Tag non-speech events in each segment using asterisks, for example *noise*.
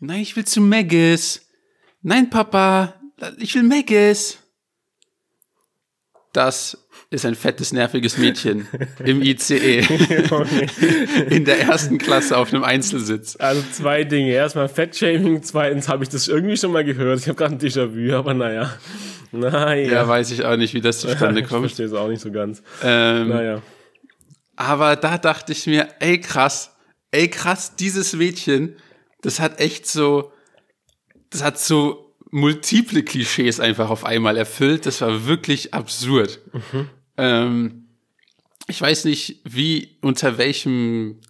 Nein, ich will zu Maggis. Nein, Papa, ich will Maggis. Das ist ein fettes, nerviges Mädchen im *laughs* ICE. In der ersten Klasse auf einem Einzelsitz. Also zwei Dinge. Erstmal Fettshaming, zweitens habe ich das irgendwie schon mal gehört. Ich habe gerade ein Déjà-vu, aber naja. Naja. Ja, weiß ich auch nicht, wie das zustande *laughs* kommt. Ich verstehe es auch nicht so ganz. Ähm, naja. Aber da dachte ich mir, ey krass, ey krass, dieses Mädchen, das hat echt so, das hat so multiple Klischees einfach auf einmal erfüllt. Das war wirklich absurd. Mhm. Ähm, ich weiß nicht, wie, unter welchem,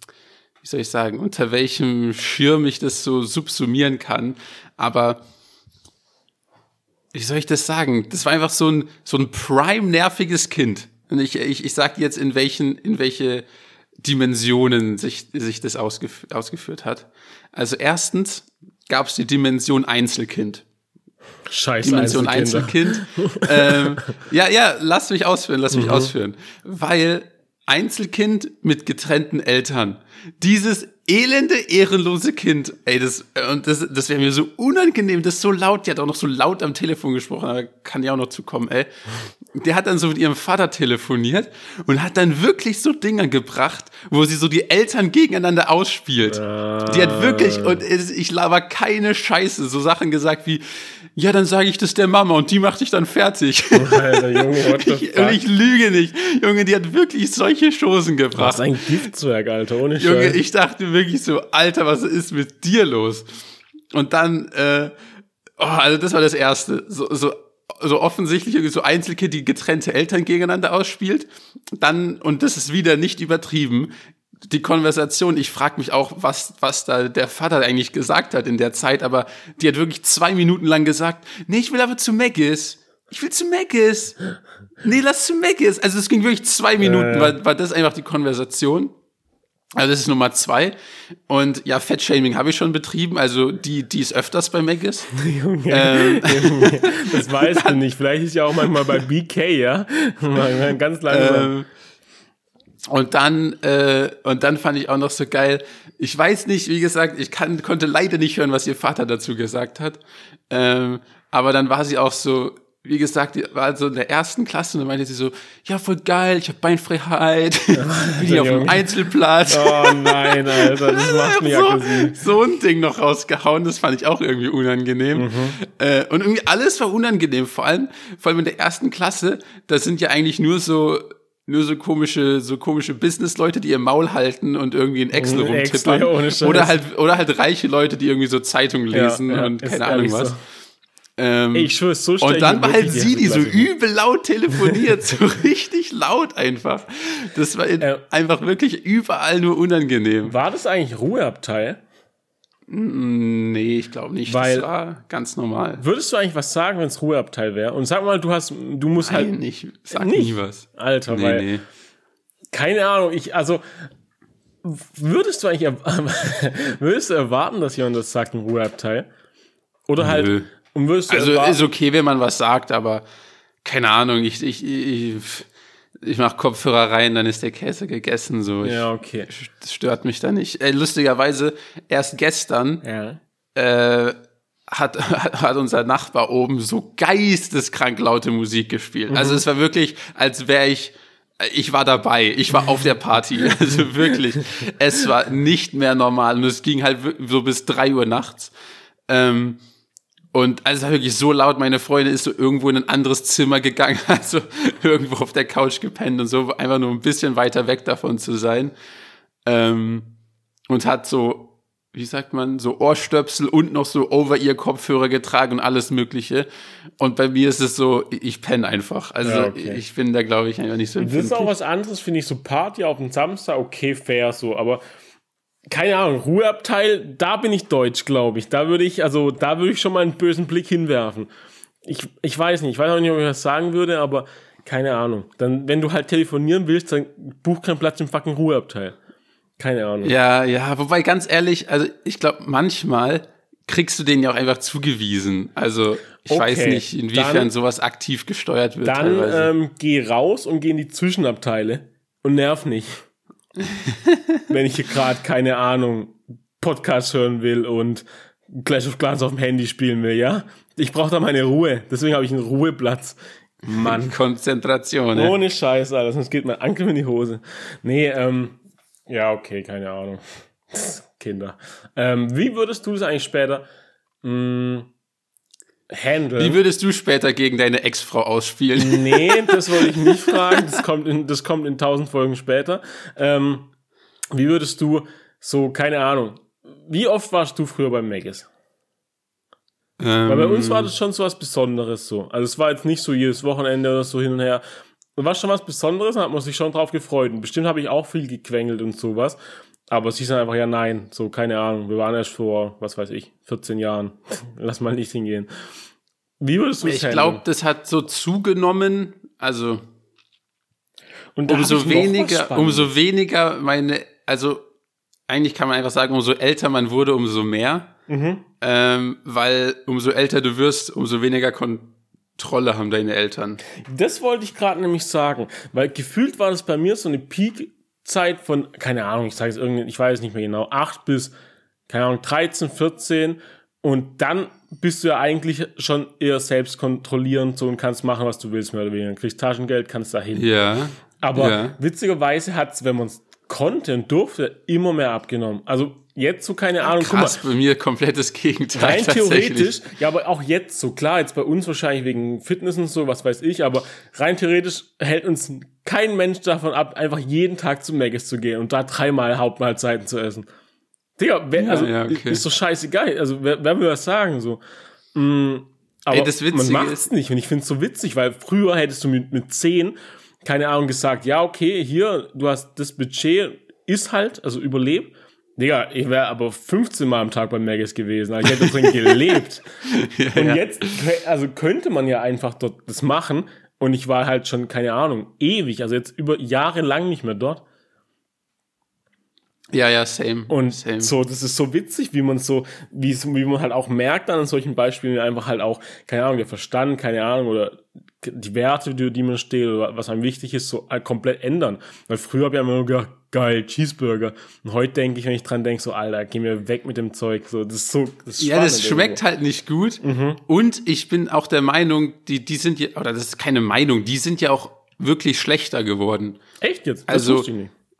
wie soll ich sagen, unter welchem Schirm ich das so subsumieren kann, aber wie soll ich das sagen? Das war einfach so ein, so ein prime nerviges Kind. Und ich, ich, ich sag jetzt, in welchen, in welche Dimensionen sich, sich das ausgef ausgeführt hat. Also erstens gab es die Dimension Einzelkind. Scheiß Dimension Einzelkind. *laughs* ähm, ja, ja, lass mich ausführen, lass mich mhm. ausführen. Weil Einzelkind mit getrennten Eltern. Dieses elende, ehrenlose Kind, ey, das, und das, das wäre mir so unangenehm, das ist so laut, die hat auch noch so laut am Telefon gesprochen, aber kann ja auch noch zukommen, ey. Der hat dann so mit ihrem Vater telefoniert und hat dann wirklich so Dinger gebracht, wo sie so die Eltern gegeneinander ausspielt. Uh. Die hat wirklich, und ich laber keine Scheiße, so Sachen gesagt wie, ja, dann sage ich das der Mama und die macht dich dann fertig. *laughs* Alter, Junge, what the *laughs* fuck? und ich lüge nicht. Junge, die hat wirklich solche Chosen gebracht. Das ist ein Giftzwerg, Alter, ohne Scheiß. Junge, ich dachte wirklich so, Alter, was ist mit dir los? Und dann, äh, oh, also das war das Erste. So, so, so offensichtlich so Einzelkind, die getrennte Eltern gegeneinander ausspielt. Dann, und das ist wieder nicht übertrieben, die Konversation, ich frage mich auch, was, was da der Vater eigentlich gesagt hat in der Zeit, aber die hat wirklich zwei Minuten lang gesagt, nee, ich will aber zu Maggis. Ich will zu Maggis. Nee, lass zu Maggis. Also es ging wirklich zwei Minuten, äh. war, war das einfach die Konversation. Also das ist Nummer zwei. Und ja, Fettshaming habe ich schon betrieben. Also die, die ist öfters bei Maggis. *laughs* Junge, ähm, *laughs* Junge, das weißt du nicht. Vielleicht ist ja auch manchmal bei BK, ja. *laughs* Ganz langsam. Ähm, und dann, äh, und dann fand ich auch noch so geil. Ich weiß nicht, wie gesagt, ich kann, konnte leider nicht hören, was ihr Vater dazu gesagt hat. Ähm, aber dann war sie auch so, wie gesagt, die war so in der ersten Klasse und dann meinte sie so, ja, voll geil, ich habe Beinfreiheit, *laughs* bin hier auf dem Einzelplatz. Oh nein, Alter, das *laughs* macht mich so, so ein Ding noch rausgehauen, das fand ich auch irgendwie unangenehm. Mhm. Äh, und irgendwie alles war unangenehm, vor allem, vor allem in der ersten Klasse, da sind ja eigentlich nur so nur so komische, so komische Business-Leute, die ihr Maul halten und irgendwie in Excel rumtippern. Oder halt, oder halt reiche Leute, die irgendwie so Zeitungen lesen ja, ja, und keine Ahnung was. So. Ähm, ich schwöre, so Und dann war halt sie, die so übel laut telefoniert, so *laughs* richtig laut einfach. Das war äh, einfach wirklich überall nur unangenehm. War das eigentlich Ruheabteil? Mm, nee, ich glaube nicht. Weil, das war ganz normal. Würdest du eigentlich was sagen, wenn es Ruheabteil wäre? Und sag mal, du hast, du musst Nein, halt. nicht. Sag nicht. nie was. Alter, nee, weil. Nee. Keine Ahnung, ich, also. Würdest du eigentlich *laughs* würdest du erwarten, dass jemand das sagt, ein Ruheabteil? Oder halt. Nö. Und würdest du also erwarten, ist okay, wenn man was sagt, aber keine Ahnung, ich, ich, ich ich mache Kopfhörer rein, dann ist der Käse gegessen. So. Ich, ja, okay. Das stört mich da nicht. Äh, lustigerweise, erst gestern ja. äh, hat, *laughs* hat unser Nachbar oben so geisteskrank laute Musik gespielt. Also mhm. Also es war wirklich, als wäre ich, ich war dabei, ich war auf der Party. *laughs* Also wirklich, es war nicht mehr normal. Und es ging halt so bis drei Uhr nachts. Ähm, und also es war wirklich so laut, meine Freundin ist so irgendwo in ein anderes Zimmer gegangen, *laughs* also irgendwo auf der Couch gepennt und so, einfach nur ein bisschen weiter weg davon zu sein. Ähm, und hat so, wie sagt man, so Ohrstöpsel und noch so Over-Ear-Kopfhörer getragen und alles Mögliche. Und bei mir ist es so, ich penne einfach. Also ja, okay. ich bin da, glaube ich, einfach nicht so Das ist auch was anderes, finde ich, so Party auf dem Samstag, okay, fair so, aber keine Ahnung, Ruheabteil, da bin ich deutsch, glaube ich. Da würde ich, also da würde ich schon mal einen bösen Blick hinwerfen. Ich, ich weiß nicht, ich weiß auch nicht, ob ich das sagen würde, aber keine Ahnung. Dann, wenn du halt telefonieren willst, dann buch keinen Platz im fucking Ruheabteil. Keine Ahnung. Ja, ja, wobei ganz ehrlich, also ich glaube, manchmal kriegst du den ja auch einfach zugewiesen. Also ich okay, weiß nicht, inwiefern dann, sowas aktiv gesteuert wird. Dann ähm, geh raus und geh in die Zwischenabteile und nerv nicht. *laughs* wenn ich gerade, keine Ahnung, Podcast hören will und Clash of Clans auf dem Handy spielen will, ja? Ich brauche da meine Ruhe. Deswegen habe ich einen Ruheplatz. Mann. *laughs* Konzentration. Ohne Scheiß, Alter. Sonst geht mein Ankel in die Hose. Nee, ähm, ja, okay, keine Ahnung. Kinder. Ähm, wie würdest du das eigentlich später mh, handeln? Wie würdest du später gegen deine Ex-Frau ausspielen? Nee, *laughs* das wollte ich nicht fragen. Das kommt in, das kommt in tausend Folgen später. Ähm, wie würdest du so, keine Ahnung, wie oft warst du früher beim Megas? Ähm, Weil bei uns war das schon so was Besonderes so. Also es war jetzt nicht so jedes Wochenende oder so hin und her. War schon was Besonderes, da hat man sich schon drauf gefreut. Und bestimmt habe ich auch viel gequengelt und sowas. Aber sie sind einfach, ja nein, so keine Ahnung. Wir waren erst vor, was weiß ich, 14 Jahren. *laughs* Lass mal nicht hingehen. Wie würdest du es ich glaube, das hat so zugenommen. Also Und umso weniger, umso weniger meine, also eigentlich kann man einfach sagen, umso älter man wurde, umso mehr. Mhm. Ähm, weil umso älter du wirst, umso weniger Kontrolle haben deine Eltern. Das wollte ich gerade nämlich sagen, weil gefühlt war das bei mir so eine Peak-Zeit von, keine Ahnung, ich sage es irgendwie, ich weiß nicht mehr genau, 8 bis, keine Ahnung, 13, 14 und dann bist du ja eigentlich schon eher selbstkontrollierend so und kannst machen, was du willst, mehr oder weniger. Kriegst Taschengeld, kannst dahin. Ja. Aber ja. witzigerweise hat es, wenn man es konnte und durfte, immer mehr abgenommen. Also jetzt so, keine Ahnung, guck mal, Krass, bei mir komplettes Gegenteil. Rein theoretisch, ja, aber auch jetzt so, klar, jetzt bei uns wahrscheinlich wegen Fitness und so, was weiß ich, aber rein theoretisch hält uns kein Mensch davon ab, einfach jeden Tag zu Maggis zu gehen und da dreimal Hauptmahlzeiten zu essen. Digga, wer, Ja, also ja, okay. ist doch scheißegal, also wer, wer will das sagen, so. Mm, aber Ey, das man macht's ist- nicht und ich find's so witzig, weil früher hättest du mit, mit 10, keine Ahnung, gesagt, ja, okay, hier, du hast das Budget, ist halt, also überlebt. Digga, ich wäre aber 15 Mal am Tag beim Maggis gewesen. Also ich hätte drin gelebt. *laughs* und ja. jetzt, also könnte man ja einfach dort das machen. Und ich war halt schon, keine Ahnung, ewig, also jetzt über Jahre lang nicht mehr dort. Ja, ja, same. Und same. so, das ist so witzig, wie man so, wie man halt auch merkt dann an solchen Beispielen einfach halt auch, keine Ahnung, der Verstand, keine Ahnung, oder die Werte, die, die man steht, oder was einem wichtig ist, so halt komplett ändern. Weil früher habe ich immer nur gedacht, geil, Cheeseburger. Und heute denke ich, wenn ich dran denke, so, Alter, geh mir weg mit dem Zeug. So, das ist so, das ist Ja, das schmeckt halt nicht gut. Mhm. Und ich bin auch der Meinung, die, die sind ja, oder das ist keine Meinung, die sind ja auch wirklich schlechter geworden. irgendwo. Echt jetzt? Das Also.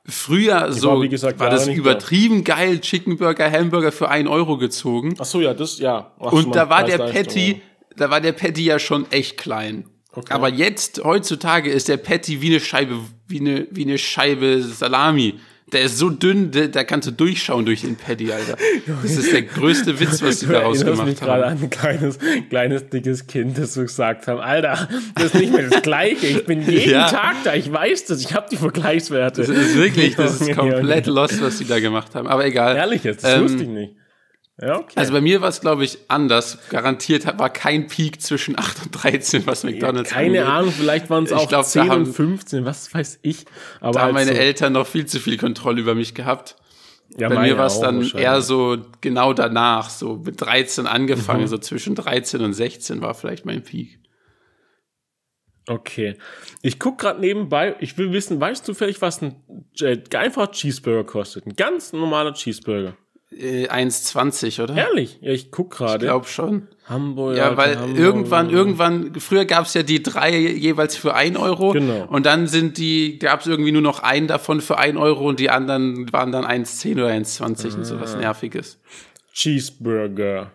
Früher so wie gesagt, war das übertrieben geil, Chicken Burger, Hamburger für ein Euro gezogen. Ach so, ja, das, ja. Ach, Und da war der Patty, da war der Patty ja schon echt klein. Aber jetzt, heutzutage, ist der Patty wie eine Scheibe, wie eine, wie eine Scheibe Salami. Der ist so dünn, da, da kannst du durchschauen durch den Patty, Alter. Das ist der größte Witz, was Du daraus erinnerst mich gemacht gerade haben. an ein kleines, kleines, dickes Kind, das so gesagt haben, Alter, das ist nicht mehr das Gleiche. Ich bin *laughs* jeden Ja. Tag da, ich weiß das, ich habe die Vergleichswerte. Das ist wirklich, das ist *laughs* komplett lost, was die da gemacht haben. Aber egal. Ehrlich jetzt, das Ähm, wusste ich nicht. Ja, okay. Also bei mir war es, glaube ich, anders. Garantiert war kein Peak zwischen 8 und 13, was McDonalds Keine angeht. Ahnung, vielleicht waren es auch glaub, da 10 haben- und 15, was weiß ich. Aber Da haben halt meine so, Eltern noch viel zu viel Kontrolle über mich gehabt. ja, Bei mir war es dann eher so genau danach, so mit 13 Mhm. angefangen, so zwischen 13 und 16 war vielleicht mein Peak. Okay. Ich guck gerade nebenbei, ich will wissen, weißt du vielleicht, was ein äh, einfacher Cheeseburger kostet? Ein ganz normaler Cheeseburger. Äh, 1,20, oder? Ehrlich? Ja, ich guck Ich gerade. glaube schon. Hamburger. Ja, weil Hamburger. irgendwann, irgendwann, früher gab es ja die drei jeweils für ein Euro. Genau. Und dann sind die, gab es irgendwie nur noch einen davon für ein Euro und die anderen waren dann 1,10 oder 1,20 und Ah. sowas Nerviges. Cheeseburger.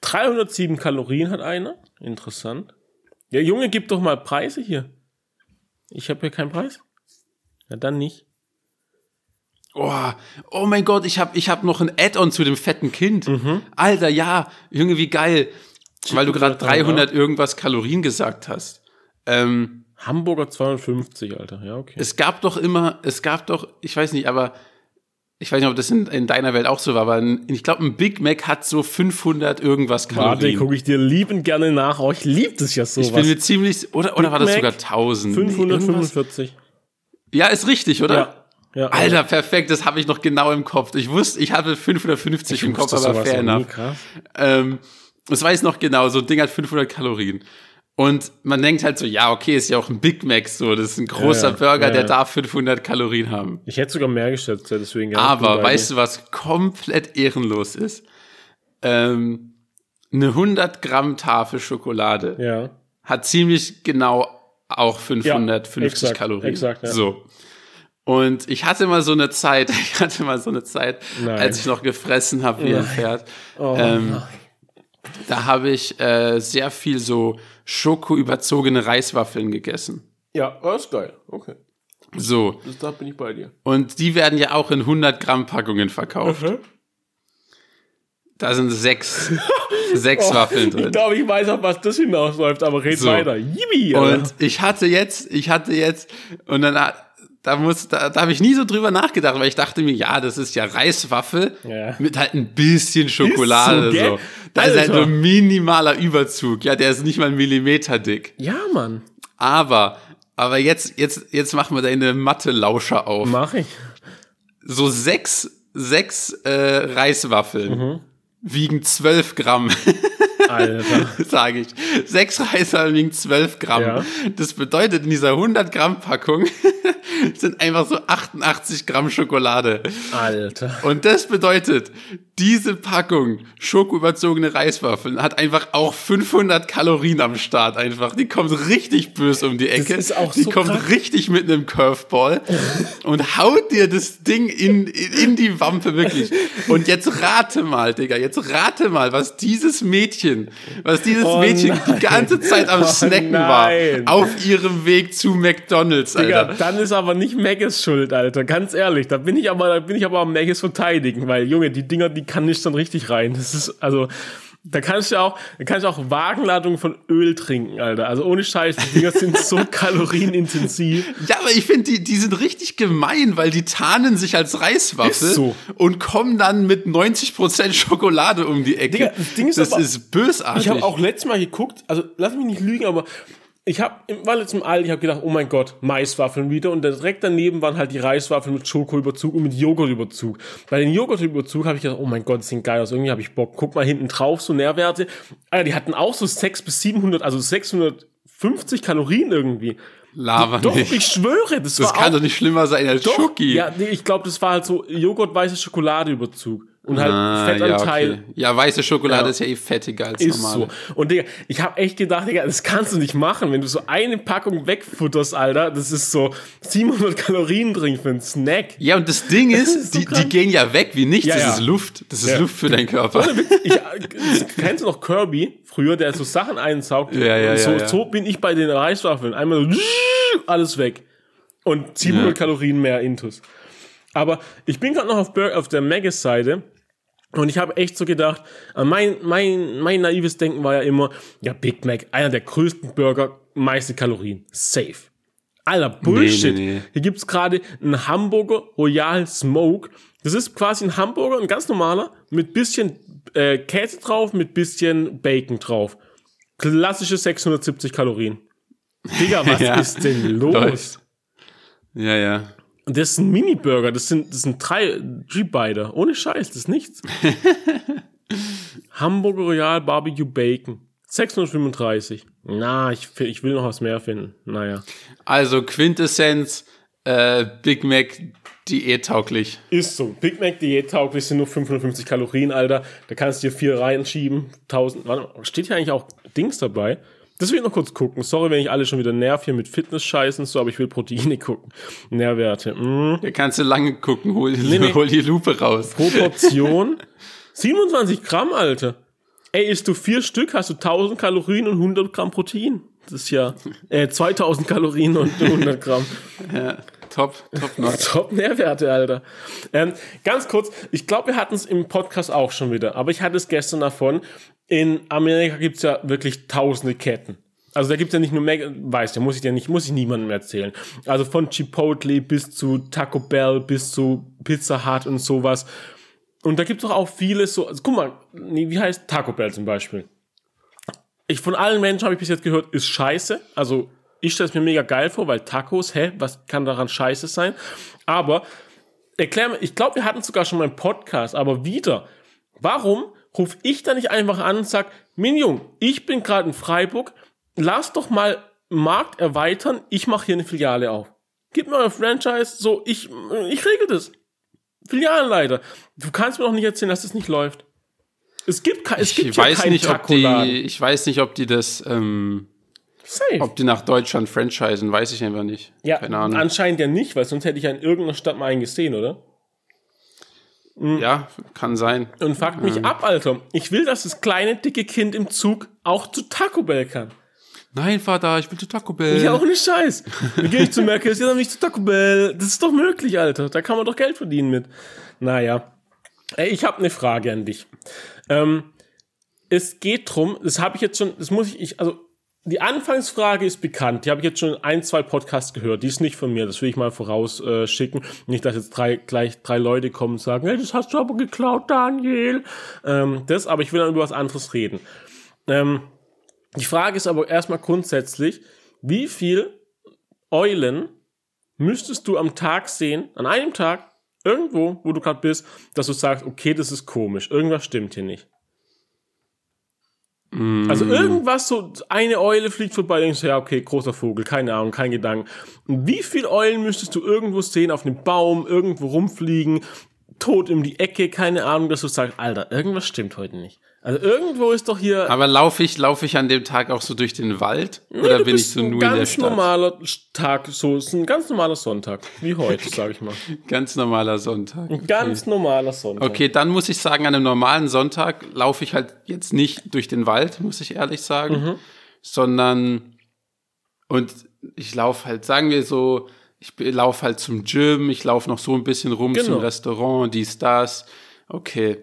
307 Kalorien hat einer. Interessant. Ja, Junge, gib doch mal Preise hier. Ich habe hier keinen Preis. Ja, dann nicht. Oh, oh mein Gott, ich habe ich hab noch ein Add-on zu dem fetten Kind. Mhm. Alter, ja, Junge, wie geil. Weil du gerade Burger, 300 irgendwas Kalorien gesagt hast. Ähm, Hamburger 250, Alter. Ja, okay. es gab doch immer, es gab doch, ich weiß nicht, aber ich weiß nicht, ob das in, in deiner Welt auch so war, aber ein, ich glaube, ein Big Mac hat so 500 irgendwas Warte, Kalorien. gucke ich dir liebend gerne nach. Oh, ich lieb das ja so. ich bin mir ziemlich, oder, oder war das Mac, sogar 1000? Nee, irgendwas. 545. ja, ist richtig, oder? Ja. Ja. Alter, perfekt, das habe ich noch genau im Kopf. Ich wusste, ich hatte 550 im Kopf, aber fair enough. Ähm, das weiß ich noch genau, so ein Ding hat 500 Kalorien. Und man denkt halt so, ja, okay, ist ja auch ein Big Mac so, das ist ein großer Ja, Burger, ja, der darf 500 Kalorien haben. Ich hätte sogar mehr geschätzt, deswegen. Aber weißt du, was komplett ehrenlos ist? ähm, eine 100 Gramm Tafel Schokolade Ja. hat ziemlich genau auch 550 exakt, Kalorien. exakt. So. Und ich hatte mal so eine Zeit, *laughs* ich hatte mal so eine Zeit, Nein. als ich noch gefressen habe wie ein Pferd. Oh, ähm, da habe ich äh, sehr viel so schokoüberzogene Reiswaffeln gegessen. Ja, das ist geil. Okay. So. Das, da bin ich bei dir. Und die werden ja auch in 100 Gramm Packungen verkauft. Da sind sechs, sechs *laughs* Waffeln Oh, Ich drin. glaube, ich weiß auch, was das hinausläuft, aber red So. weiter. Yibi. Und ich hatte jetzt, ich hatte jetzt, und dann, da muss, da, da habe ich nie so drüber nachgedacht, weil ich dachte mir, ja, das ist ja Reiswaffel Ja. mit halt ein bisschen Schokolade. Ist so, so. Da ist halt Alter. so ein minimaler Überzug. Ja, der ist nicht mal einen Millimeter dick. Ja, Mann. Aber, aber jetzt, jetzt, jetzt machen wir deine Mathe-Lauscher auf. Mach ich. So sechs, sechs äh, Reiswaffeln Mhm. wiegen zwölf Gramm. *laughs* Alter. *laughs* sage ich. Sechs wiegen 12 Gramm. Ja. Das bedeutet, in dieser 100 Gramm Packung *laughs* sind einfach so 88 Gramm Schokolade. Alter. Und das bedeutet, diese Packung schokoüberzogene Reiswaffeln hat einfach auch 500 Kalorien am Start einfach. Die kommt richtig böse um die Ecke. ist auch die so kommt krass. richtig mit einem Curveball *laughs* und haut dir das Ding in, in, in die Wampe wirklich. Und jetzt rate mal, Digga, jetzt rate mal, was dieses Mädchen, was dieses Oh Mädchen nein. die ganze Zeit am Oh Snacken nein. war. Auf ihrem Weg zu McDonalds, Digga, Alter. dann ist aber nicht Maggis schuld, Alter. Ganz ehrlich, da bin ich aber, da bin ich aber am Maggis verteidigen, weil, Junge, die Dinger, die kann nicht dann richtig rein. Das ist, also, da kannst du auch, da kannst du auch Wagenladungen von Öl trinken, Alter. Also ohne Scheiß, die Dinger sind so *laughs* kalorienintensiv. Ja, aber ich finde, die, die sind richtig gemein, weil die tarnen sich als Reiswaffe so. und kommen dann mit 90% Schokolade um die Ecke. Digga, das Ding ist das aber- ist bösartig. Ich habe auch letztes Mal geguckt, also lass mich nicht lügen, aber ich hab, war letztes Mal alt, ich habe gedacht, oh mein Gott, Maiswaffeln wieder und direkt daneben waren halt die Reiswaffeln mit Schokoüberzug und mit Joghurtüberzug. Bei den Joghurtüberzug habe ich gedacht, oh mein Gott, die sind geil aus, irgendwie habe ich Bock. Guck mal hinten drauf, so Nährwerte. Alter, die hatten auch so 600 bis 700, also 650 Kalorien irgendwie. Laber Doch, nicht. ich schwöre, das, das war kann auch, doch nicht schlimmer sein als doch, Schoki. Ja, nee, ich glaube, das war halt so Joghurt, weiße Schokoladeüberzug. Und halt Ah, Fettanteil. Ja, okay. ja, weiße Schokolade Ja. ist ja eh fettiger als Ist normale. so. Und Digga, ich habe echt gedacht, Digga, das kannst du nicht machen, wenn du so eine Packung wegfutterst, Alter. Das ist so 700 Kalorien drin für einen Snack. Ja, und das Ding ist, ist so die, krank. die gehen ja weg wie nichts. Ja, das ist Luft. Das ist. Luft für deinen Körper. Ich, kennst du noch Kirby früher, der so Sachen einsaugt? Ja, ja, so, ja, so bin ich bei den Reiswaffeln. Einmal so alles weg. Und 700 Ja. Kalorien mehr Intus. Aber ich bin gerade noch auf, Bur- auf der Maggis-Seite und ich habe echt so gedacht, äh, mein, mein, mein naives Denken war ja immer, ja, Big Mac, einer der größten Burger, meiste Kalorien. Safe. Alter, Bullshit. nee, nee. Hier gibt's gerade einen Hamburger Royal Smoke. Das ist quasi ein Hamburger, ein ganz normaler, mit bisschen äh, Käse drauf, mit bisschen Bacon drauf. Klassische 670 Kalorien. Digga, *laughs* was Ja. ist denn los? Läuft. Ja, ja. Und das ist ein Mini-Burger, das sind, das sind drei G-Biter. Ohne Scheiß, das ist nichts. *laughs* Hamburger Royal Barbecue Bacon. 635. Na, ich, ich will noch was mehr finden. Naja. Also Quintessenz, äh, Big Mac diättauglich. Ist so. Big Mac diättauglich sind nur 550 Kalorien, Alter. Da kannst du dir vier reinschieben. 1000. Warte, steht hier eigentlich auch Dings dabei? Das will ich noch kurz gucken. Sorry, wenn ich alle schon wieder nerv hier mit Fitness-Scheißen, so, aber ich will Proteine gucken. Nährwerte. Mm. Da kannst du lange gucken, hol, nee. hol die Lupe raus. Pro Portion 27 Gramm, Alter. Ey, isst du vier Stück, hast du 1000 Kalorien und 100 Gramm Protein. Das ist ja äh, 2000 Kalorien und 100 Gramm. Ja, top, top noch. *laughs* Top Nährwerte, Alter. Ähm, ganz kurz, ich glaube, wir hatten es im Podcast auch schon wieder, aber ich hatte es gestern davon. In Amerika gibt es ja wirklich tausende Ketten. Also da gibt es ja nicht nur Mac, weiß, da muss ich dir nicht, muss ich niemandem erzählen. Also von Chipotle bis zu Taco Bell bis zu Pizza Hut und sowas. Und da gibt es doch auch vieles so, also, guck mal, nee, wie heißt Taco Bell zum Beispiel? Ich von allen Menschen habe ich bis jetzt gehört, ist scheiße. Also ich stelle es mir mega geil vor, weil Tacos, hä, was kann daran scheiße sein? Aber erklär mir, ich glaube, wir hatten sogar schon mal einen Podcast, aber wieder, warum rufe ich da nicht einfach an und sag, Minjung, ich bin gerade in Freiburg, lass doch mal Markt erweitern, ich mache hier eine Filiale auf. Gib mir euer Franchise, so, ich, ich regel das. Filialenleiter. Du kannst mir doch nicht erzählen, dass das nicht läuft. Es gibt, es Ich gibt ja weiß keinen nicht, ob die, ich weiß nicht, ob die das, ähm, Safe. ob die nach Deutschland franchisen, weiß ich einfach nicht. ja, Keine Ahnung. anscheinend ja nicht, weil sonst hätte ich ja in irgendeiner Stadt mal einen gesehen, oder? ja, kann sein. Und fuckt mich ab, Alter. Ich will, dass das kleine, dicke Kind im Zug auch zu Taco Bell kann. Nein, Vater, ich will zu Taco Bell. Ja, auch nicht Scheiß. *laughs* Dann gehe ich zu Merkel, ja, dann nicht zu Taco Bell. Das ist doch möglich, Alter. Da kann man doch Geld verdienen mit. Naja. Ey, ich habe eine Frage an dich. Ähm, es geht drum, das habe ich jetzt schon, das muss ich, ich, also die Anfangsfrage ist bekannt. Die habe ich jetzt schon ein, zwei Podcasts gehört. Die ist nicht von mir. Das will ich mal vorausschicken. Äh, nicht, dass jetzt drei, gleich drei Leute kommen und sagen, hey, das hast du aber geklaut, Daniel. Ähm, das, aber ich will dann über was anderes reden. Ähm, die Frage ist aber erstmal grundsätzlich, wie viel Eulen müsstest du am Tag sehen, an einem Tag, irgendwo, wo du gerade bist, dass du sagst, okay, das ist komisch, irgendwas stimmt hier nicht. Also irgendwas, so eine Eule fliegt vorbei, denkst du, ja, okay, großer Vogel, keine Ahnung, kein Gedanken. Und wie viel Eulen müsstest du irgendwo sehen, auf einem Baum, irgendwo rumfliegen, tot in die Ecke, keine Ahnung, dass du sagst, Alter, irgendwas stimmt heute nicht. Also irgendwo ist doch hier... Aber laufe ich, laufe ich an dem Tag auch so durch den Wald? oder du bin ich so nur in der ganz Stadt? normaler Tag, so ist ein ganz normaler Sonntag, wie heute, sage ich mal. *laughs* Ganz normaler Sonntag. Ein ganz normaler Sonntag. Okay, dann muss ich sagen, an einem normalen Sonntag laufe ich halt jetzt nicht durch den Wald, muss ich ehrlich sagen, Mhm. sondern und ich laufe halt, sagen wir so, ich laufe halt zum Gym, ich laufe noch so ein bisschen rum Genau. zum Restaurant, dies, das. Okay,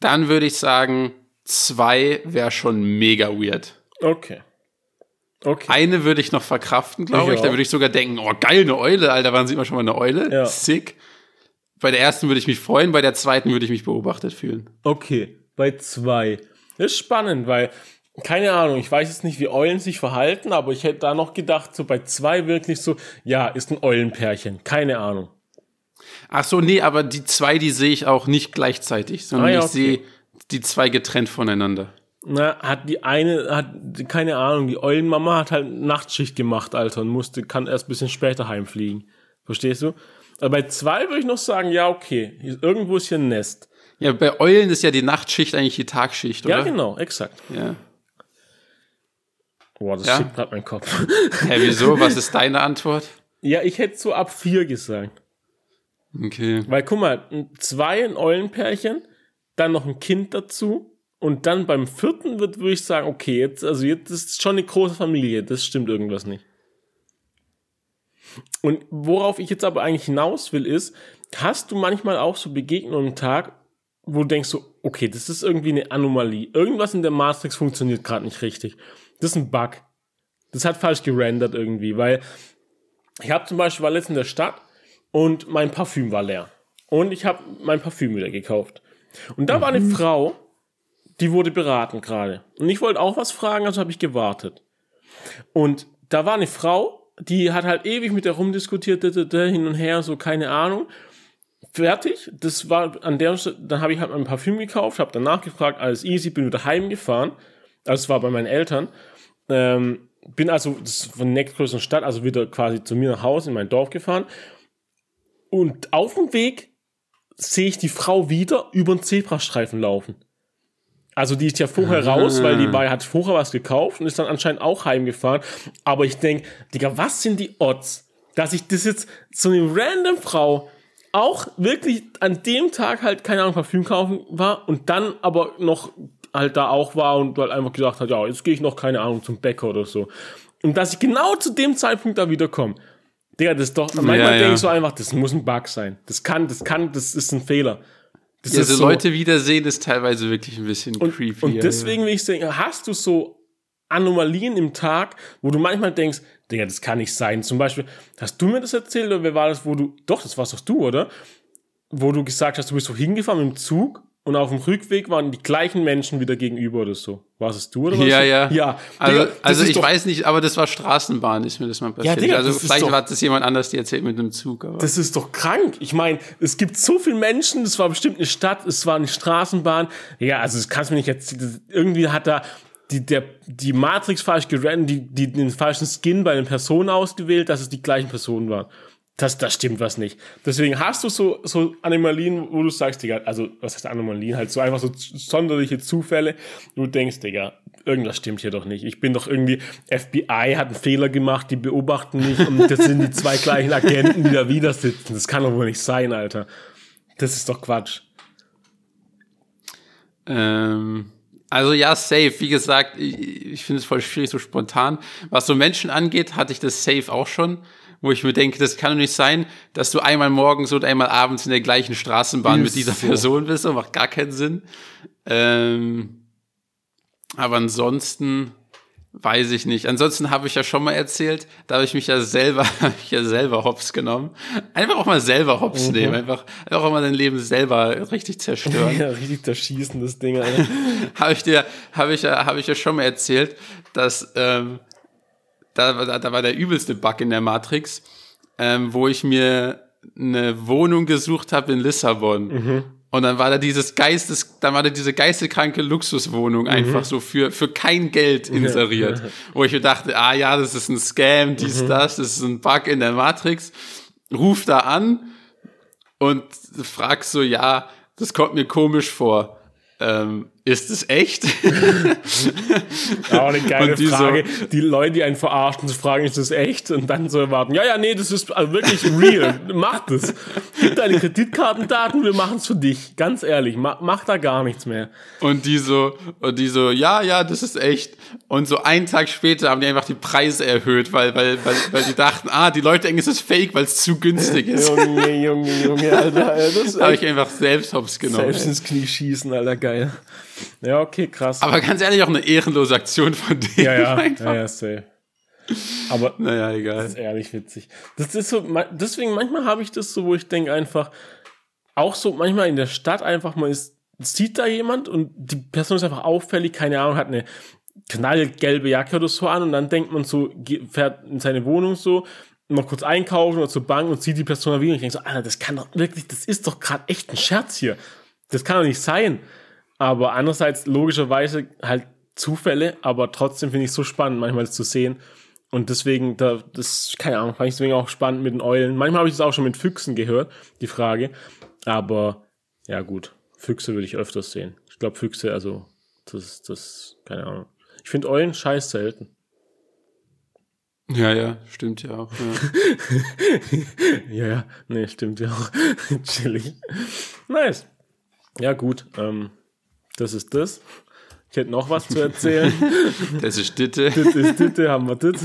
dann würde ich sagen, zwei wäre schon mega weird. Okay. Okay. Eine würde ich noch verkraften, glaube Ich ich. Da würde ich sogar denken, oh geil, eine Eule, Alter, wann sieht man schon mal eine Eule? Ja. Sick. Bei der ersten würde ich mich freuen, bei der zweiten würde ich mich beobachtet fühlen. Okay, bei zwei. Das ist spannend, weil, keine Ahnung, ich weiß jetzt nicht, wie Eulen sich verhalten, aber ich hätte da noch gedacht, so bei zwei wirklich so, ja, ist ein Eulenpärchen. Keine Ahnung. Ach so, nee, aber die zwei, die sehe ich auch nicht gleichzeitig, sondern Ah ja, ich okay. sehe die zwei getrennt voneinander. Na, hat die eine, hat, keine Ahnung, die Eulenmama hat halt Nachtschicht gemacht, Alter, und musste, kann erst ein bisschen später heimfliegen. Verstehst du? Aber bei zwei würde ich noch sagen, ja, okay, irgendwo ist hier ein Nest. Ja, bei Eulen ist ja die Nachtschicht eigentlich die Tagschicht, oder? Ja, genau, exakt. Ja. Boah, das Ja. schickt gerade mein Kopf. Hä, wieso? Was ist deine Antwort? ja, ich hätte so ab vier gesagt. Okay. Weil, guck mal, zwei ein Eulenpärchen, dann noch ein Kind dazu und dann beim vierten wird, würde ich sagen, okay, jetzt, also jetzt ist schon eine große Familie, das stimmt irgendwas nicht. Und worauf ich jetzt aber eigentlich hinaus will, ist, hast du manchmal auch so Begegnungen am Tag, wo du denkst so, okay, das ist irgendwie eine Anomalie. Irgendwas in der Matrix funktioniert gerade nicht richtig. Das ist ein Bug. Das hat falsch gerendert irgendwie, weil ich habe zum Beispiel war letztens in der Stadt und mein Parfüm war leer. Und ich habe mein Parfüm wieder gekauft. Und da war eine Frau, die wurde beraten gerade. Und ich wollte auch was fragen, also habe ich gewartet. Und da war eine Frau, die hat halt ewig mit der rumdiskutiert, hin und her, so keine Ahnung. Fertig. Das war an der Stelle, dann habe ich halt mein Parfüm gekauft, habe danach gefragt, alles easy, bin wieder heimgefahren. Also es war bei meinen Eltern. Ähm, bin also von der nächstgrößeren Stadt, also wieder quasi zu mir nach Hause in mein Dorf gefahren. Und auf dem Weg sehe ich die Frau wieder über den Zebrastreifen laufen. Also die ist ja vorher raus, weil die war, hat vorher was gekauft und ist dann anscheinend auch heimgefahren. Aber ich denke, Digga, was sind die Odds, dass ich das jetzt so eine random Frau auch wirklich an dem Tag halt, keine Ahnung, Parfüm kaufen war und dann aber noch halt da auch war und halt einfach gesagt hat, ja, jetzt gehe ich noch, keine Ahnung, zum Bäcker oder so. Und dass ich genau zu dem Zeitpunkt da wieder komme. Digga, das ist doch, manchmal Ja, denke ja. ich so einfach, das muss ein Bug sein. Das kann, das kann, das ist ein Fehler. Das Ja, so Leute wiedersehen ist teilweise wirklich ein bisschen und, creepy. und ja, deswegen will ich sagen, hast du so Anomalien im Tag, wo du manchmal denkst, Digga, das kann nicht sein. Zum Beispiel, hast du mir das erzählt oder wer war das, wo du, doch, das warst doch du, oder? Wo du gesagt hast, du bist so hingefahren mit dem Zug und auf dem Rückweg waren die gleichen Menschen wieder gegenüber oder so. War es du oder was? Ja, ja. Ja. Also, Digga, also ich weiß nicht, aber das war Straßenbahn, ist mir das mal passiert. Digga, also vielleicht doch- war das jemand anders, die erzählt mit einem Zug. Aber Das ist doch krank. Ich meine, es gibt so viele Menschen, es war bestimmt eine Stadt, es war eine Straßenbahn. Ja, also das kannst du mir nicht jetzt. das- Irgendwie hat da die, der, die Matrix falsch gerannt, die, die den falschen Skin bei den Personen ausgewählt, dass es die gleichen Personen waren. Das, das stimmt was nicht. Deswegen hast du so, so Anomalien, wo du sagst, Digga, also, was heißt Anomalien? Halt so einfach so sonderliche Zufälle, du denkst, Digga, irgendwas stimmt hier doch nicht. Ich bin doch irgendwie, FBI hat einen Fehler gemacht, die beobachten mich und das sind die zwei gleichen Agenten, die da wieder sitzen. Das kann doch wohl nicht sein, Alter. Das ist doch Quatsch. Ähm, also ja, safe. Wie gesagt, ich, ich finde es voll schwierig, so spontan. Was so Menschen angeht, hatte ich das safe auch schon, wo ich mir denke, das kann doch nicht sein, dass du einmal morgens und einmal abends in der gleichen Straßenbahn mit dieser so. Person bist. Das macht gar keinen Sinn. Ähm, aber ansonsten Weiß ich nicht. Ansonsten habe ich ja schon mal erzählt, da habe ich mich ja selber, *laughs* habe ich ja selber hops genommen. Einfach auch mal selber hops mhm. nehmen, einfach, einfach auch mal dein Leben selber richtig zerstören. *laughs* ja, richtig zerschießen, das Ding, *laughs* habe ich dir, habe ich ja, habe ich ja schon mal erzählt, dass, ähm, da, da, da war der übelste Bug in der Matrix, ähm, wo ich mir eine Wohnung gesucht habe in Lissabon. Mhm. Und dann war da dieses Geistes, dann war da diese geisteskranke Luxuswohnung mhm. einfach so für, für kein Geld inseriert. *laughs* Wo ich mir dachte, ah ja, das ist ein Scam, dies, mhm. das, das ist ein Bug in der Matrix. Ruf da an und fragst so, ja, das kommt mir komisch vor. Ähm, ist es echt? *laughs* Auch eine geile die Frage. So, die Leute, die einen verarschen, fragen, ist das echt? Und dann so erwarten, ja, ja, nee, das ist also wirklich real. *laughs* mach das. Gib deine Kreditkartendaten, wir machen es für dich. Ganz ehrlich, mach, mach, da gar nichts mehr. Und die so, und die so, ja, ja, das ist echt. Und so einen Tag später haben die einfach die Preise erhöht, weil, weil, weil, weil die dachten, ah, die Leute denken, es ist fake, weil es zu günstig ist. Junge, Junge, Junge, Alter. Das *laughs* habe ich einfach selbst hops genommen. Selbst ins Knie schießen, Alter, geil. Ja, okay, krass. Aber ganz ehrlich, auch eine ehrenlose Aktion von denen. Ja, ja, einfach. ja, ja, safe. Aber naja, egal. Das ist ehrlich witzig. Das ist so, deswegen manchmal habe ich das so, wo ich denke einfach, auch so manchmal in der Stadt einfach, man ist, sieht da jemand und die Person ist einfach auffällig, keine Ahnung, hat eine knallgelbe Jacke oder so an und dann denkt man so, fährt in seine Wohnung so, noch kurz einkaufen oder zur Bank und sieht die Person da wieder und ich denke so, Alter, das kann doch wirklich, das ist doch gerade echt ein Scherz hier. Das kann doch nicht sein. Aber andererseits logischerweise halt Zufälle, aber trotzdem finde ich es so spannend, manchmal zu sehen. Und deswegen, da, das, keine Ahnung, fand ich deswegen auch spannend mit den Eulen. Manchmal habe ich das auch schon mit Füchsen gehört, die Frage. Aber ja, gut, Füchse würde ich öfters sehen. Ich glaube, Füchse, also, das, das, keine Ahnung. Ich finde Eulen scheiß selten. Ja, ja, stimmt ja auch. Ja, *laughs* ja, ja, nee, stimmt ja auch. *laughs* Chillig. Nice. Ja, gut. Ähm, das ist das. Ich hätte noch was zu erzählen. *laughs* das ist Ditte. *laughs* Das ist Ditte, haben wir das.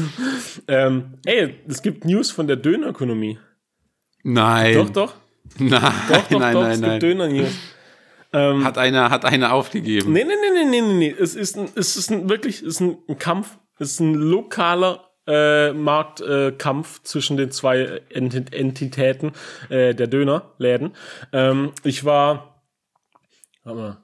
Ähm, ey, es gibt News von der Dönerökonomie. Nein. Doch, doch. *laughs* Nein, doch, doch, nein, doch, nein, es nein. gibt Döner-News. Ähm, hat einer, hat einer aufgegeben. Nee, nee, nee, nee, nee, nee. Es ist ein, es ist ein, wirklich, es ist ein, ein Kampf, es ist ein lokaler äh, Marktkampf äh, zwischen den zwei Ent Entitäten äh, der Dönerläden. Ähm, ich war, warte mal,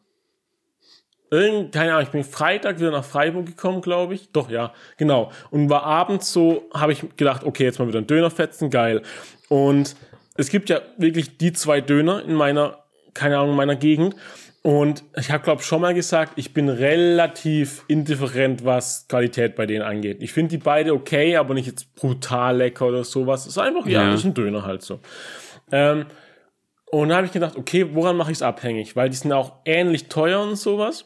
Irgend, keine Ahnung, ich bin Freitag wieder nach Freiburg gekommen, glaube ich. Doch, ja, genau. Und war abends so, habe ich gedacht, okay, jetzt mal wieder ein Döner fetzen, geil. Und es gibt ja wirklich die zwei Döner in meiner, keine Ahnung, in meiner Gegend. Und ich habe, glaube schon mal gesagt, ich bin relativ indifferent, was Qualität bei denen angeht. Ich finde die beide okay, aber nicht jetzt brutal lecker oder sowas. Es ist einfach, ja, ja das ist ein Döner halt so. Ähm, und dann habe ich gedacht, okay, woran mache ich es abhängig? Weil die sind auch ähnlich teuer und sowas.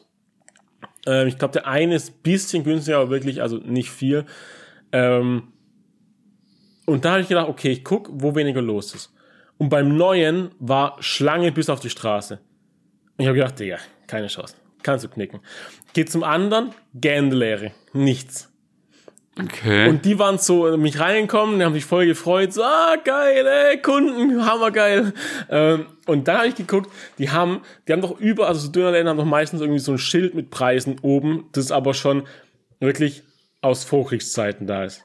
Ähm, ich glaube, der eine ist ein bisschen günstiger, aber wirklich, also nicht viel. Ähm, und da habe ich gedacht, okay, ich guck, wo weniger los ist. Und beim neuen war Schlange bis auf die Straße. Und ich habe gedacht, Digga, keine Chance. Kannst du knicken. Geht zum anderen, Gändeleere. Nichts. Okay. Und die waren so äh, mich reingekommen, die haben sich voll gefreut, so, ah, geil, ey, Kunden, hammergeil. Ähm, und dann habe ich geguckt, die haben, die haben doch über, also so Dönerläden haben doch meistens irgendwie so ein Schild mit Preisen oben, das aber schon wirklich aus Vorkriegszeiten da ist.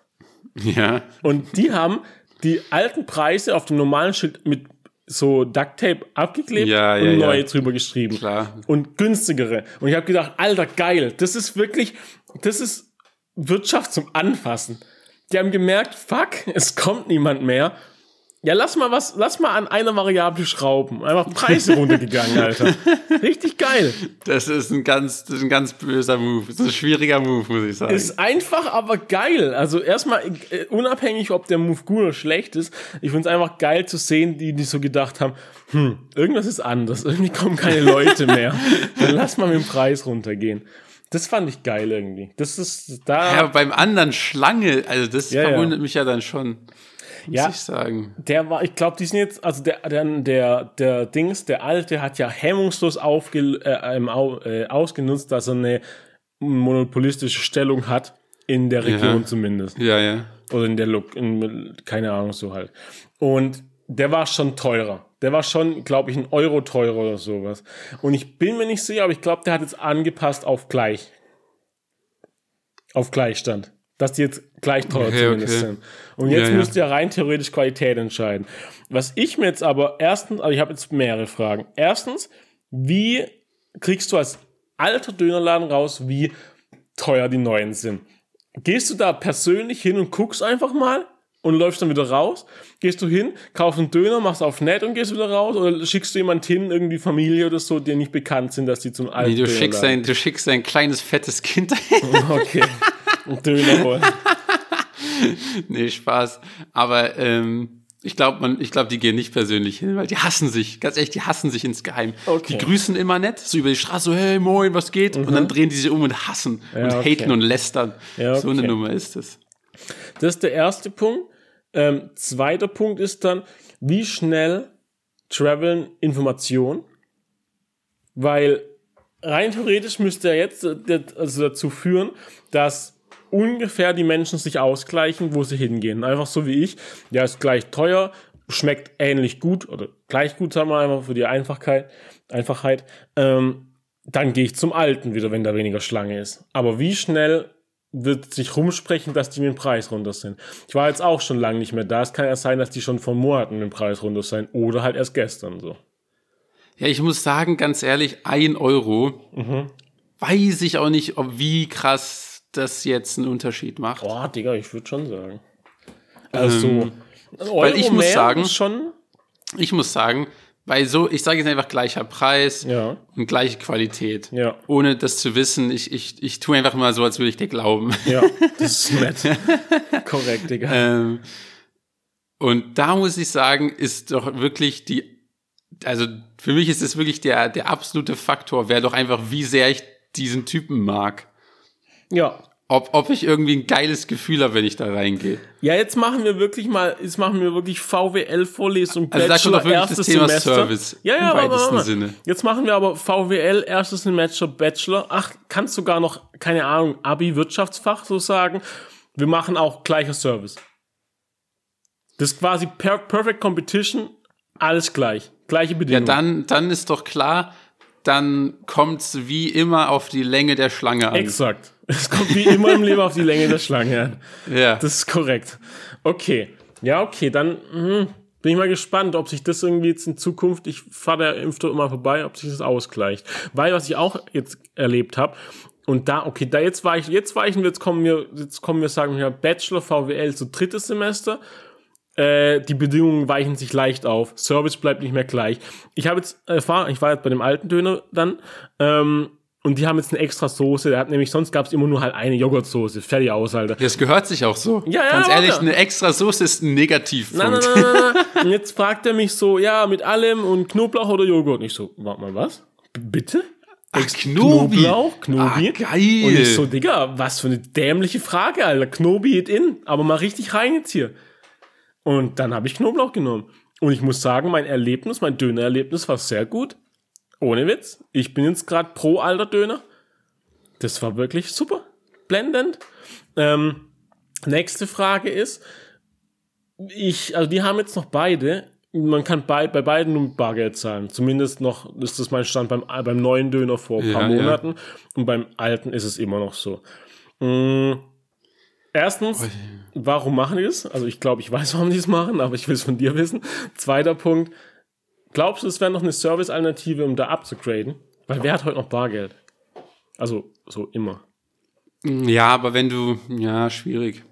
Ja. Und die haben die alten Preise auf dem normalen Schild mit so Ducktape abgeklebt ja, ja, und neue ja. drüber geschrieben. Klar. Und günstigere. Und ich habe gedacht, alter, geil, das ist wirklich, das ist Wirtschaft zum Anfassen. Die haben gemerkt, fuck, es kommt niemand mehr. Ja, lass mal was, lass mal an einer Variable schrauben. Einfach Preise *laughs* runtergegangen, Alter. Richtig geil. Das ist ein ganz, das ist ein ganz böser Move. Das ist ein schwieriger Move, muss ich sagen. Ist einfach, aber geil. Also erstmal, äh, unabhängig, ob der Move gut oder schlecht ist, ich finde es einfach geil zu sehen, die, die so gedacht haben, hm, irgendwas ist anders. Irgendwie kommen keine Leute mehr. *laughs* Dann lass mal mit dem Preis runtergehen. Das fand ich geil irgendwie. Das ist da. ja, beim anderen Schlange, also das Ja, ja. verwundert mich ja dann schon, muss Ja. ich sagen. Der war, ich glaube, die sind jetzt, also der, der, der, der Dings, der Alte hat ja hemmungslos aufge, äh, äh, ausgenutzt, dass er eine monopolistische Stellung hat, in der Region Ja. zumindest. Ja, ja. Oder in der, Lo in, keine Ahnung, so halt. Und der war schon teurer. Der war schon, glaube ich, ein Euro teurer oder sowas. Und ich bin mir nicht sicher, aber ich glaube, der hat jetzt angepasst auf gleich. Auf Gleichstand. Dass die jetzt gleich teuer Okay, zumindest okay. sind. Und jetzt Ja, ja. müsste ja rein theoretisch Qualität entscheiden. Was ich mir jetzt aber erstens, also ich habe jetzt mehrere Fragen. Erstens, wie kriegst du als alter Dönerladen raus, wie teuer die neuen sind? Gehst du da persönlich hin und guckst einfach mal und läufst dann wieder raus? Gehst du hin, kaufst einen Döner, machst auf nett und gehst wieder raus? Oder schickst du jemand hin, irgendwie Familie oder so, die nicht bekannt sind, dass die zum alten Nee, du, schickst ein, du schickst ein kleines, fettes Kind dahin. *laughs* Okay. Einen Döner holen. *laughs* nee, Spaß. Aber ähm, ich glaube, man, ich glaube, die gehen nicht persönlich hin, weil die hassen sich. Ganz ehrlich, die hassen sich insgeheim. Okay. Mhm. Die grüßen immer nett, so über die Straße, so, hey, moin, was geht? Und dann drehen die sich um und hassen und okay. haten und lästern. Ja, So eine okay. Nummer ist es. Das ist der erste Punkt. Ähm, zweiter Punkt ist dann, wie schnell traveln Informationen? Weil rein theoretisch müsste er jetzt äh, also dazu führen, dass ungefähr die Menschen sich ausgleichen, wo sie hingehen. Einfach so wie ich. Ja, ist gleich teuer, schmeckt ähnlich gut oder gleich gut, sagen wir einfach für die Einfachheit. Einfachheit. Ähm, dann gehe ich zum Alten wieder, wenn da weniger Schlange ist. Aber wie schnell wird sich rumsprechen, dass die mit dem Preis runter sind? Ich war jetzt auch schon lange nicht mehr da. Es kann ja sein, dass die schon vor Monaten mit dem Preis runter sind oder halt erst gestern so. Ja, ich muss sagen, ganz ehrlich, ein Euro, Mhm. weiß ich auch nicht, ob wie krass das jetzt einen Unterschied macht. Boah, Digga, ich würde schon sagen. Also, Ähm, ein weil ich Euro muss sagen- schon. Ich muss sagen, weil so, ich sage jetzt einfach gleicher Preis Ja. und gleiche Qualität. Ja. Ohne das zu wissen, ich, ich, ich tue einfach mal so, als würde ich dir glauben. Ja, *laughs* das ist nett. *laughs* Korrekt, Digga. ähm, und da muss ich sagen, ist doch wirklich die, also für mich ist es wirklich der, der absolute Faktor, wäre doch einfach, wie sehr ich diesen Typen mag. Ja. Ob, ob ich irgendwie ein geiles Gefühl habe, wenn ich da reingehe. Ja, jetzt machen wir wirklich mal, jetzt machen wir wirklich VWL-Vorlesung, Also da wirklich das erstes Thema Semester. Service ja, ja, im aber weitesten mal. Sinne. Jetzt machen wir aber VWL, erstes Semester Bachelor. Ach, kannst sogar noch, keine Ahnung, Abi, Wirtschaftsfach so sagen. Wir machen auch gleicher Service. Das ist quasi per Perfect Competition, alles gleich. Gleiche Ja, Bedingungen. dann, dann ist doch klar, dann kommt's wie immer auf die Länge der Schlange an. Exakt. Es kommt wie immer im Leben auf die Länge der Schlange an. Ja. Das ist korrekt. Okay. Ja, okay, dann hm, bin ich mal gespannt, ob sich das irgendwie jetzt in Zukunft, ich fahre der Impfstoff immer vorbei, ob sich das ausgleicht. Weil, was ich auch jetzt erlebt habe, und da, okay, da jetzt weichen, jetzt weichen wir, jetzt kommen wir, jetzt kommen wir, sagen wir, Bachelor VWL zu drittes Semester. Äh, die Bedingungen weichen sich leicht auf. Service bleibt nicht mehr gleich. Ich habe jetzt erfahren, ich war jetzt bei dem alten Döner dann, ähm, und die haben jetzt eine extra Soße. Der hat nämlich, sonst gab es immer nur halt eine Joghurtsoße. Fertig aus, Alter. Das gehört sich auch so. Ja, ja, Ganz ehrlich, eine extra Soße ist ein Negativpunkt. Nein, nein, nein, nein, nein. Und jetzt fragt er mich so, ja, mit allem und Knoblauch oder Joghurt. Und ich so, warte mal, was? B bitte? Ach, Knobi. Knoblauch, Knobi. Ah, geil. Und ich so, Digga, was für eine dämliche Frage, Alter. Knobi it in, aber mal richtig rein jetzt hier. Und dann habe ich Knoblauch genommen. Und ich muss sagen, mein Erlebnis, mein Dönererlebnis war sehr gut. Ohne Witz. Ich bin jetzt gerade pro alter Döner. Das war wirklich super. Blendend. Ähm, nächste Frage ist, ich, also die haben jetzt noch beide. Man kann bei, bei beiden nur Bargeld zahlen. Zumindest noch ist das mein Stand beim, beim neuen Döner vor ein paar Ja, ja. Monaten. Und beim alten ist es immer noch so. Mm, Erstens, warum machen die das? Also ich glaube, ich weiß, warum die es machen, aber ich will es von dir wissen. Zweiter Punkt, glaubst du, es wäre noch eine Service-Alternative, um da abzugraden? Weil wer hat heute noch Bargeld? Also so immer. Ja, aber wenn du, ja, schwierig.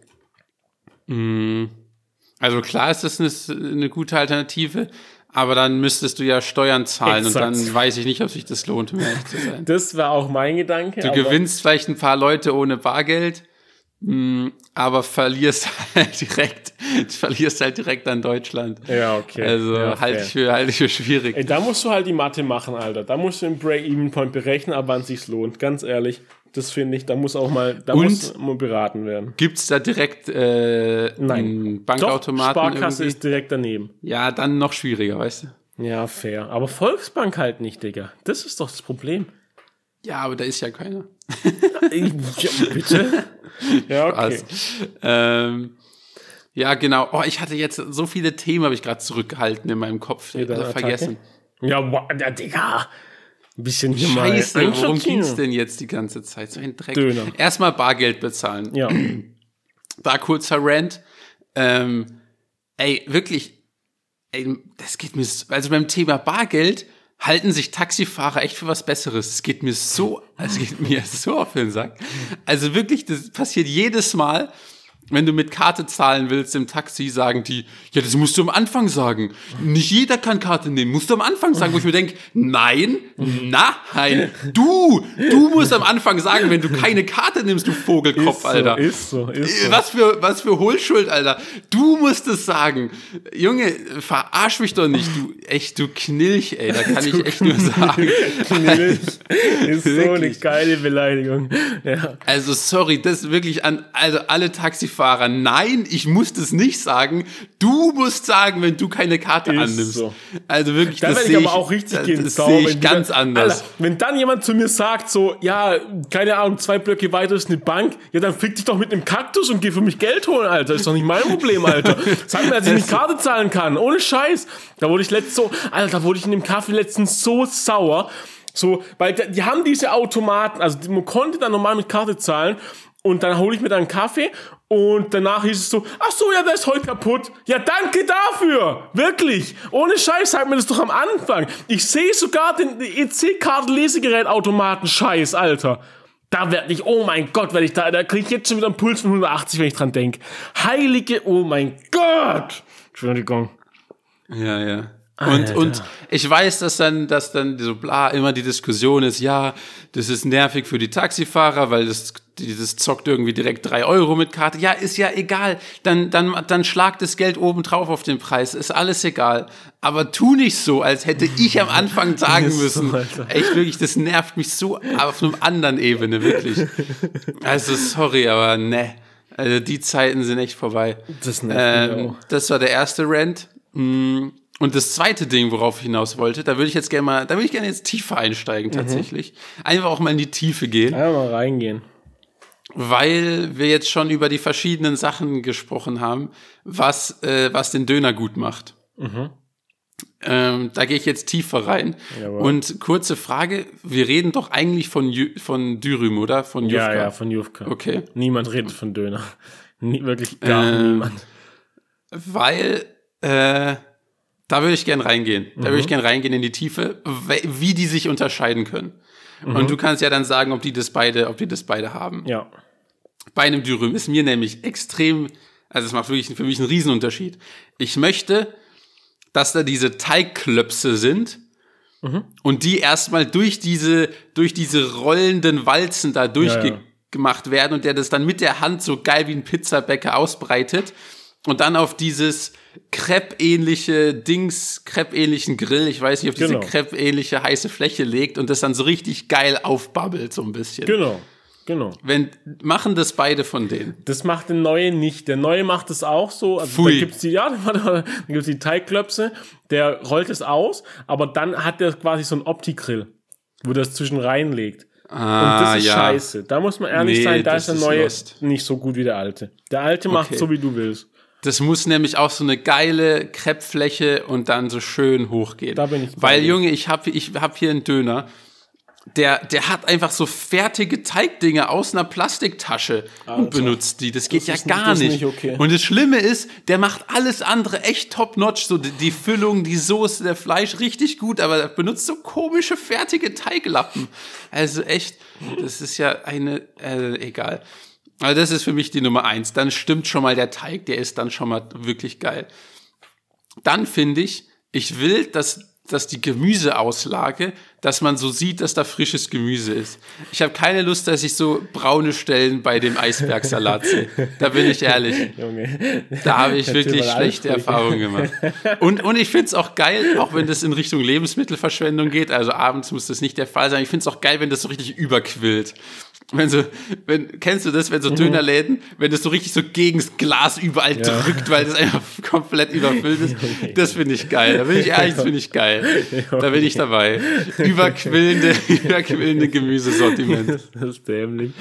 Mm. Also klar ist das eine, eine gute Alternative, aber dann müsstest du ja Steuern zahlen Exakt. und dann weiß ich nicht, ob sich das lohnt, um ehrlich zu sein. Das war auch mein Gedanke. Du gewinnst vielleicht ein paar Leute ohne Bargeld, aber verlierst *laughs* halt direkt, verlierst halt direkt an Deutschland. Ja, okay. Also Ja, halte fair. ich für, halte ich für schwierig. Ey, da musst du halt die Mathe machen, Alter. Da musst du den Break-Even-Point berechnen, ab wann es sich lohnt. Ganz ehrlich. Das finde ich, da muss auch mal, da Und- muss mal beraten werden. Gibt's da direkt äh, Nein. einen Doch, Bankautomaten? Sparkasse irgendwie? ist direkt daneben. Ja, dann noch schwieriger, weißt du? Ja, fair. Aber Volksbank halt nicht, Digga. Das ist doch das Problem. Ja, aber da ist ja keiner. Ich, ja, bitte? *laughs* Ja, okay. Ähm, ja, genau. Oh, ich hatte jetzt so viele Themen, habe ich gerade zurückgehalten in meinem Kopf. deine Also vergessen. Ja, wow, ja, Digga. Ein bisschen hier mal Scheiße, worum ging's denn jetzt die ganze Zeit? So ein Dreck. Döner. Erstmal Bargeld bezahlen. Ja. *clears throat* Da kurzer Rant. Ähm, ey, wirklich, ey, das geht mir, also beim Thema Bargeld halten sich Taxifahrer echt für was Besseres. Es geht mir so, es geht mir so auf den Sack. Also wirklich, das passiert jedes Mal, wenn du mit Karte zahlen willst im Taxi, sagen die, ja, das musst du am Anfang sagen. Nicht jeder kann Karte nehmen, musst du am Anfang sagen, wo ich mir denke, nein, nein, du, du musst am Anfang sagen, wenn du keine Karte nimmst, du Vogelkopf, Ist so, Alter. ist so, ist so. Was für, was für Hohlschuld, Alter. Du musst es sagen. Junge, verarsch mich doch nicht, du, echt, du Knilch, ey, da kann ich echt nur sagen. Knilch *laughs* ist so eine geile Beleidigung. Ja. Also, sorry, das wirklich an, also alle Taxifahrer, nein, ich muss das nicht sagen. Du musst sagen, wenn du keine Karte Ist annimmst. so. Also wirklich, Da das werde sehe ich aber auch richtig das, gehen. das sehe wenn ich ganz dann, anders. Alter, wenn dann jemand zu mir sagt, so, ja, keine Ahnung, zwei Blöcke weiter ist eine Bank, ja, dann fick dich doch mit einem Kaktus und geh für mich Geld holen, Alter. Ist doch nicht mein Problem, Alter. Sag mir, dass ich nicht *laughs* Karte zahlen kann. Ohne Scheiß. Da wurde ich letztens so, Alter, da wurde ich in dem Kaffee letztens so sauer. So, weil die, haben diese Automaten, also man konnte dann normal mit Karte zahlen und dann hole ich mir dann einen Kaffee und danach hieß es so, ach so, ja, der ist heute kaputt. Ja, danke dafür. Wirklich. Ohne Scheiß, sag mir das doch am Anfang. Ich sehe sogar den EC-Karten-Lesegerätautomaten Scheiß, Alter. Da werde ich, oh mein Gott, werde ich da, da kriege ich jetzt schon wieder einen Puls von 180, wenn ich dran denke. Heilige, oh mein Gott. Entschuldigung. Ja, ja. Und, Alter. und ich weiß, dass dann, dass dann so bla immer die Diskussion ist, ja, das ist nervig für die Taxifahrer, weil das, dieses zockt irgendwie direkt drei Euro mit Karte. Ja, ist ja egal. Dann, dann, dann schlag das Geld oben drauf auf den Preis. Ist alles egal. Aber tu nicht so, als hätte ich am Anfang *laughs* sagen müssen. Echt wirklich, das nervt mich so auf einem anderen Ebene, wirklich. Also, sorry, aber ne. Also, die Zeiten sind echt vorbei. Das nervt mich Ähm, auch. das war der erste Rant. Mm, Und das zweite Ding, worauf ich hinaus wollte, da würde ich jetzt gerne mal, da würde ich gerne jetzt tiefer einsteigen tatsächlich. Einfach auch mal in die Tiefe gehen, Einfach mal reingehen. Weil wir jetzt schon über die verschiedenen Sachen gesprochen haben, was, äh, was den Döner gut macht. Ähm, da gehe ich jetzt tiefer rein. Jawohl. Und kurze Frage, wir reden doch eigentlich von, Jü von Dürüm, oder? Von Ja, Jufka. ja, von Jufka. Okay. Niemand redet von Döner. *laughs* Nie, wirklich gar Ähm, niemand. weil äh, da würde ich gern reingehen. Da würde ich gern reingehen in die Tiefe, wie die sich unterscheiden können. Und du kannst ja dann sagen, ob die das beide, ob die das beide haben. Ja. Bei einem Dürüm ist mir nämlich extrem, also es macht wirklich für mich einen Riesenunterschied. Ich möchte, dass da diese Teigklöpse sind und die erstmal durch diese, durch diese rollenden Walzen da durchgemacht Ja, ja. werden und der das dann mit der Hand so geil wie ein Pizzabäcker ausbreitet und dann auf dieses Crepe-ähnliche Dings, Crepe-ähnlichen Grill, ich weiß nicht, auf diese Genau. Crepe-ähnliche heiße Fläche legt und das dann so richtig geil aufbabbelt, so ein bisschen. Genau. Genau. Wenn, machen das beide von denen. Das macht der Neue nicht. Der Neue macht es auch so. Also Pfui. da gibt's die, ja, warte, warte, da gibt's die Teigklöpse, der rollt es aus, aber dann hat der quasi so einen Opti-Grill, wo der es zwischen reinlegt. Ah, Und das ist ja. scheiße. Da muss man ehrlich Nee, sein, da das ist der ist Neue lost. nicht so gut wie der Alte. Der Alte macht Okay. so, wie du willst. Das muss nämlich auch so eine geile Kreppfläche und dann so schön hochgehen. Da bin ich Weil. Junge, ich habe ich hab hier einen Döner, der, der hat einfach so fertige Teigdinge aus einer Plastiktasche und benutzt die. Das geht Das ja gar nicht. nicht okay. Und das Schlimme ist, der macht alles andere echt top-notch. So die, die Füllung, die Soße, der Fleisch richtig gut, aber er benutzt so komische fertige Teiglappen. Also echt, das ist ja eine, äh, egal. Also das ist für mich die Nummer eins. Dann stimmt schon mal der Teig, der ist dann schon mal wirklich geil. Dann finde ich, ich will, dass dass die Gemüseauslage, dass man so sieht, dass da frisches Gemüse ist. Ich habe keine Lust, dass ich so braune Stellen bei dem Eisbergsalat sehe. Da bin ich ehrlich. Junge. Da habe ich wirklich schlechte Erfahrungen gemacht. Und, und ich finde es auch geil, auch wenn das in Richtung Lebensmittelverschwendung geht. Also abends muss das nicht der Fall sein. Ich finde es auch geil, wenn das so richtig überquillt wenn so, wenn, kennst du das, wenn so mhm. Dönerläden, wenn das so richtig so gegens Glas überall ja. drückt, weil das einfach *laughs* komplett überfüllt ist? *laughs* Das finde ich geil. Da bin ich ehrlich, das finde ich geil. Da bin ich dabei. Überquillende, *laughs* überquillende Gemüsesortiment. Das ist dämlich.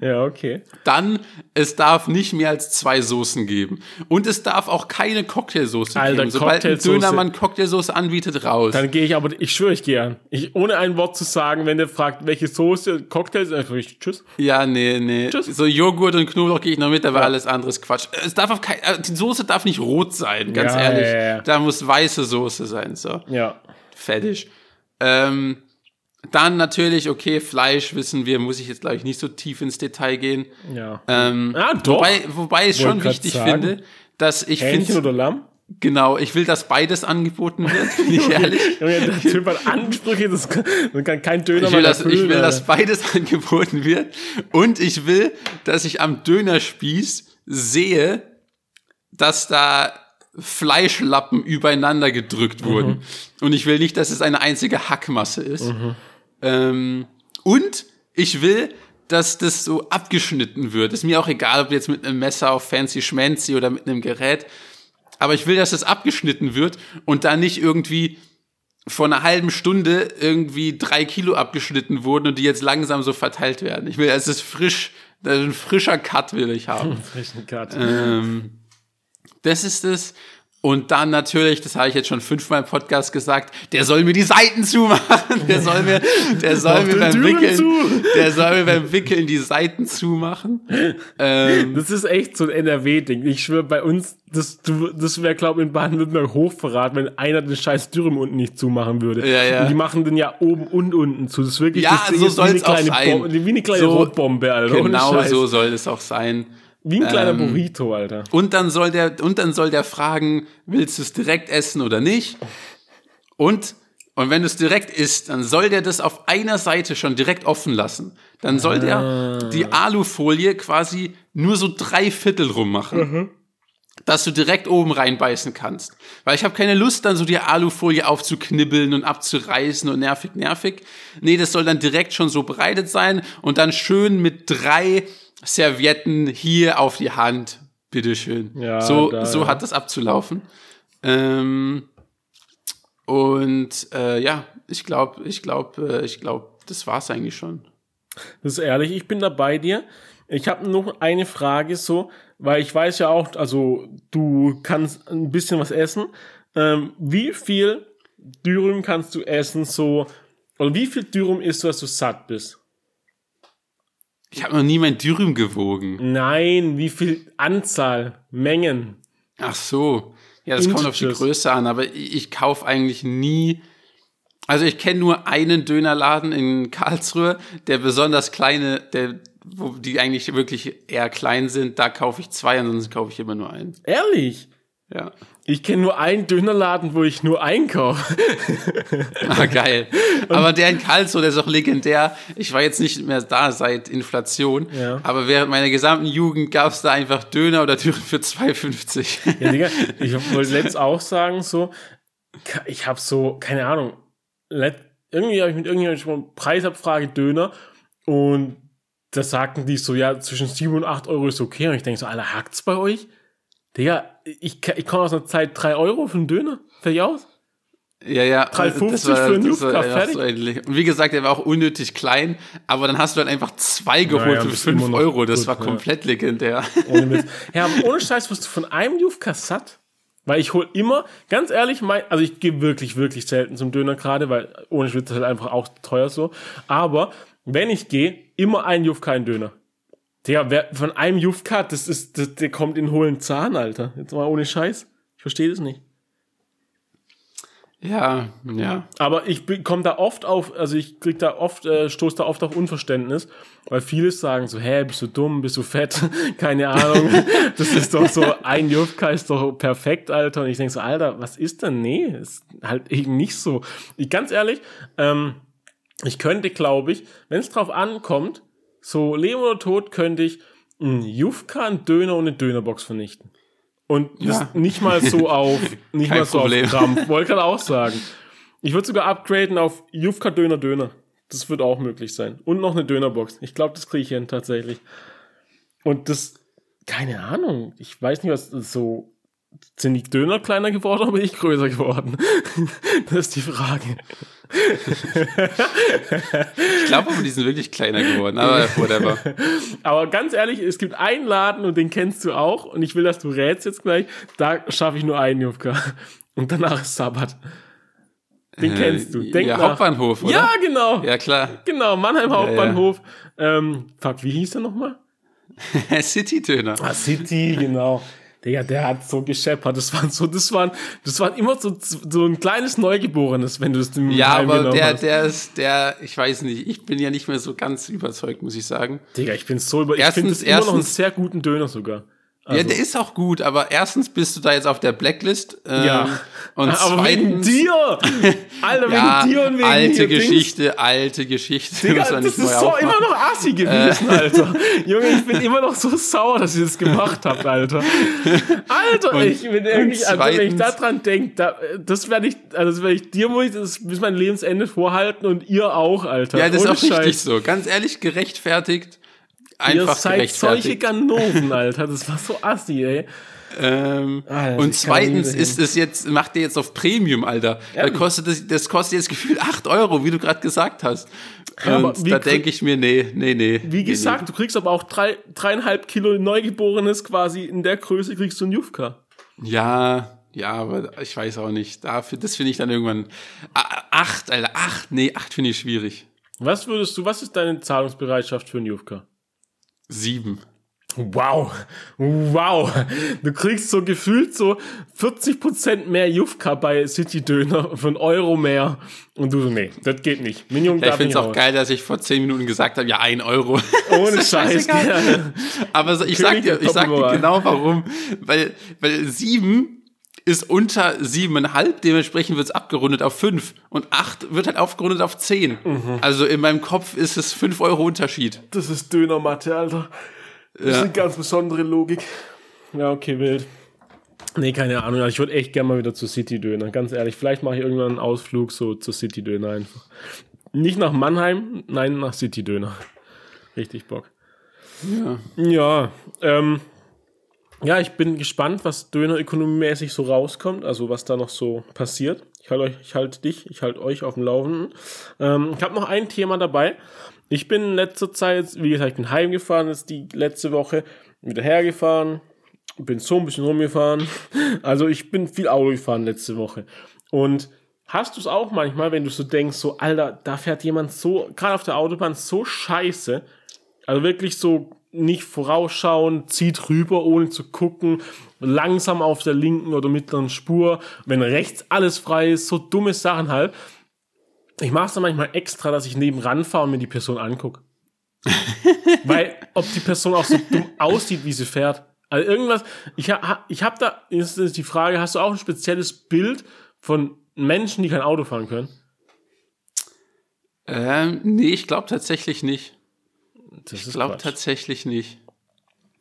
Ja, okay. Dann, es darf nicht mehr als zwei Soßen geben. Und es darf auch keine Cocktailsoße Alter, geben. Sobald ein Dönermann Cocktailsoße anbietet, raus. Dann gehe ich aber, ich schwöre, ich gehe an. Ich, ohne ein Wort zu sagen, wenn der fragt, welche Soße, Cocktails, einfach ich, tschüss. Tschüss. Ja, nee, nee. Tschüss. So Joghurt und Knoblauch gehe ich noch mit, aber ja. alles andere ist Quatsch. Es darf auf kein, äh, die Soße darf nicht rot sein, ganz ja, ehrlich. Ja, da muss weiße Soße sein, so. Ja. Fertig. Ähm, dann natürlich, okay, Fleisch wissen wir, muss ich jetzt, glaube ich, nicht so tief ins Detail gehen. Ja. Ähm, ah, doch. Wobei, wobei ich schon wichtig sagen. finde, dass ich finde. Hähnchen oder Lamm? Genau, ich will, dass beides angeboten wird, bin ich *laughs* ehrlich. der Typ hat Ansprüche, das kann, das kann kein Döner ich will, dass, ich will, dass beides *laughs* angeboten wird. Und ich will, dass ich am Dönerspieß sehe, dass da Fleischlappen übereinander gedrückt wurden. Mhm. Und ich will nicht, dass es eine einzige Hackmasse ist. Mhm. Ähm, und ich will, dass das so abgeschnitten wird. Ist mir auch egal, ob jetzt mit einem Messer auf Fancy Schmancy oder mit einem Gerät aber ich will, dass es abgeschnitten wird und da nicht irgendwie vor einer halben Stunde irgendwie drei Kilo abgeschnitten wurden und die jetzt langsam so verteilt werden. Ich will, es ist frisch, ein frischer Cut will ich haben. *laughs* Frischen Cut. Ähm, das ist es. Und dann natürlich, das habe ich jetzt schon fünfmal im Podcast gesagt, der soll mir die Seiten zumachen. Der soll mir, der soll mir beim Wickeln, zu. der soll mir beim Wickeln die Seiten zumachen. Ähm, das ist echt so ein NRW-Ding. Ich schwöre, bei uns, das, das wäre, glaube ich, in Baden-Württemberg Hochverrat, wenn einer den scheiß Dürren unten nicht zumachen würde. Ja, ja. Und die machen den ja oben und unten zu. Das ist wirklich, ja, das so soll es auch sein. Bombe, wie eine kleine so, Rotbombe, Alter. Genau so soll es auch sein. Wie ein kleiner ähm, Burrito, Alter. Und dann soll der, und dann soll der fragen, willst du es direkt essen oder nicht? Und, und wenn du es direkt isst, dann soll der das auf einer Seite schon direkt offen lassen. Dann soll der ah. die Alufolie quasi nur so drei Viertel rummachen. Mhm. Dass du direkt oben reinbeißen kannst. Weil ich habe keine Lust, dann so die Alufolie aufzuknibbeln und abzureißen und nervig, nervig. Nee, das soll dann direkt schon so bereitet sein und dann schön mit drei Servietten hier auf die Hand, bitteschön. Ja, so, da, so ja. hat das abzulaufen. Ähm, und äh, ja, ich glaube, ich glaube, äh, ich glaube, das war's eigentlich schon. Das ist ehrlich, ich bin da bei dir. Ich habe noch eine Frage so, weil ich weiß ja auch, also du kannst ein bisschen was essen. Ähm, wie viel Dürüm kannst du essen so, oder wie viel Dürüm isst du, dass du satt bist? Ich habe noch nie mein Dürüm gewogen. Nein, wie viel Anzahl, Mengen? Ach so. Ja, das kommt auf die Größe an, aber ich, ich kaufe eigentlich nie. Also ich kenne nur einen Dönerladen in Karlsruhe, der besonders kleine, der, wo die eigentlich wirklich eher klein sind, da kaufe ich zwei, ansonsten kaufe ich immer nur einen. Ehrlich? Ja. Ich kenne nur einen Dönerladen, wo ich nur einkaufe. ah, geil. aber der in Karlsruhe, der ist auch legendär. Ich war jetzt nicht mehr da seit Inflation, ja. aber während meiner gesamten Jugend gab es da einfach Döner oder Döner für 2,50. ja, Digga, ich wollte letzt auch sagen, so, ich habe so, keine Ahnung, irgendwie habe ich mit irgendjemandem schon Preisabfrage Döner und da sagten die so, ja, zwischen 7 und 8 Euro ist okay. Und ich denke so, Alter, hackt's bei euch? Digga, ich, ich komme aus einer Zeit 3 Euro für einen Döner. Fertig aus. Ja, ja. 3,50 für einen Jufka, fertig. So und wie gesagt, der war auch unnötig klein, aber dann hast du dann einfach zwei geholt ja, für 5 Euro. Das gut, war komplett ja. legendär. Ohne Mist. *laughs* Ja, aber ohne Scheiß wirst du von einem Jufka satt. Weil ich hol immer, ganz ehrlich, mein, also ich gehe wirklich, wirklich selten zum Döner gerade, weil ohne Schwitz ist halt einfach auch teuer so. Aber wenn ich gehe, immer ein Jufka, ein Döner. Der, wer, von einem Jufkat, das ist, das, der kommt in hohlen Zahn, Alter. Jetzt mal ohne Scheiß. Ich verstehe das nicht. Ja, ja. Aber ich komme da oft auf, also ich krieg da oft, äh, stoß da oft auf Unverständnis, weil viele sagen so, hä, bist du dumm, bist du fett, *laughs* keine Ahnung. *laughs* das ist doch so, ein Jufka ist doch perfekt, Alter. Und ich denke so, Alter, was ist denn? Nee, ist halt eben nicht so. Ich, ganz ehrlich, ähm, ich könnte, glaube ich, wenn es drauf ankommt, so Leben oder Tod, könnte ich einen Jufka, einen Döner und eine Dönerbox vernichten. Und das Ja. nicht mal so auf, *laughs* nicht Kein mal so Problem. auf Krampf. Wollte gerade auch sagen. Ich würde sogar upgraden auf Jufka Döner Döner. Das wird auch möglich sein. Und noch eine Dönerbox. Ich glaube, das kriege ich hin tatsächlich. Und das, keine Ahnung. Ich weiß nicht, was so. Sind die Döner kleiner geworden oder bin ich größer geworden? *laughs* das ist die Frage. Ich glaube aber, die sind wirklich kleiner geworden, aber whatever. Aber ganz ehrlich, es gibt einen Laden und den kennst du auch und ich will, dass du rätst jetzt gleich. Da schaffe ich nur einen Jufka. Und danach ist Sabbat. Den kennst du. Denk ja, nach. Hauptbahnhof, oder? Ja, genau. Ja, klar. Genau, Mannheim Hauptbahnhof. Ähm, fuck, wie hieß der nochmal? *laughs* City-Döner. Ah, City, genau. Digga, der hat so gescheppert. Das waren so, das waren, das waren immer so, so ein kleines Neugeborenes, wenn du es dem Ja, aber der, hast. der ist, der, ich weiß nicht, ich bin ja nicht mehr so ganz überzeugt, muss ich sagen. Digga, ich bin so über, ich Erstens- finde das immer noch einen sehr guten Döner sogar. Ja, der ist auch gut, aber erstens bist du da jetzt auf der Blacklist. Ähm, Ja. Und aber wegen zweitens, dir! Alter, *laughs* ja, wegen dir und wegen alte hier Dings. Geschichte, alte Geschichte. Digga, das ist so aufmachen. immer noch assi gewesen, Alter. Junge, ich bin immer noch so sauer, dass ihr das gemacht habt, Alter. Alter, Und- ich bin irgendwie, also wenn ich zweitens- daran denke, da, das werde ich, also das werde ich dir muss ich das bis mein Lebensende vorhalten und ihr auch, Alter. Ja, das ist Ohne auch richtig Scheiß. so. Ganz ehrlich, gerechtfertigt. Ihr Einfach seid solche. Ganoven, *laughs* Alter. Das war so assi, ey. Ähm, Alter, und kann nie zweitens ist es jetzt, macht ihr jetzt auf Premium, Alter. Da kostet das, das kostet jetzt gefühlt 8 Euro, wie du gerade gesagt hast. Ja, und da denke ich mir, nee, nee, nee. Wie gesagt, du kriegst aber auch drei, dreieinhalb Kilo Neugeborenes quasi in der Größe kriegst du ein Jufka. Nee. Ja, ja, aber ich weiß auch nicht. Dafür, das finde ich dann irgendwann. Ah, Acht, Alter, acht, nee, acht finde ich schwierig. Was würdest du, was ist deine Zahlungsbereitschaft für ein Jufka? Sieben. Wow, wow. Du kriegst so gefühlt so 40% mehr Jufka bei City Döner für einen Euro mehr. Und du so, nee, das geht nicht. Minion Ja, ich finde es auch raus. geil, dass ich vor zehn Minuten gesagt habe, ja, ein Euro. *laughs* Ohne Scheiß. Aber so, ich sag dir, ich sag dir genau warum. Weil, weil sieben ist unter siebeneinhalb, dementsprechend wird es abgerundet auf fünf. Und acht wird halt aufgerundet auf zehn. Mhm. Also in meinem Kopf ist es fünf Euro Unterschied. Das ist Dönermatte, Alter. Das ist Ja. eine ganz besondere Logik. Ja, okay, wild. Nee, keine Ahnung. Ich würde echt gerne mal wieder zu City Döner. Ganz ehrlich, vielleicht mache ich irgendwann einen Ausflug so zu City Döner einfach. Nicht nach Mannheim, nein, nach City Döner. Richtig Bock. Ja. Ja, ähm, ja, ich bin gespannt, was Dönerökonomiemäßig so rauskommt, also was da noch so passiert. Ich halte euch, ich halte dich, ich halte euch auf dem Laufenden. Ähm, ich habe noch ein Thema dabei. Ich bin in letzter Zeit, wie gesagt, ich bin heimgefahren, jetzt die letzte Woche, wieder hergefahren, bin so ein bisschen rumgefahren. *laughs* Also ich bin viel Auto gefahren letzte Woche. Und hast du es auch manchmal, wenn du so denkst, so, Alter, da fährt jemand so, gerade auf der Autobahn, so scheiße, also wirklich so nicht vorausschauen, zieht rüber, ohne zu gucken, langsam auf der linken oder mittleren Spur, wenn rechts alles frei ist, so dumme Sachen halt. Ich mache es dann manchmal extra, dass ich nebenan fahre und mir die Person angucke. *laughs* Weil, ob die Person auch so dumm aussieht, wie sie fährt. Also irgendwas, ich, ich habe da, ist, ist die Frage, hast du auch ein spezielles Bild von Menschen, die kein Auto fahren können? Ähm, nee, ich glaube tatsächlich nicht. Das Ich glaube tatsächlich nicht.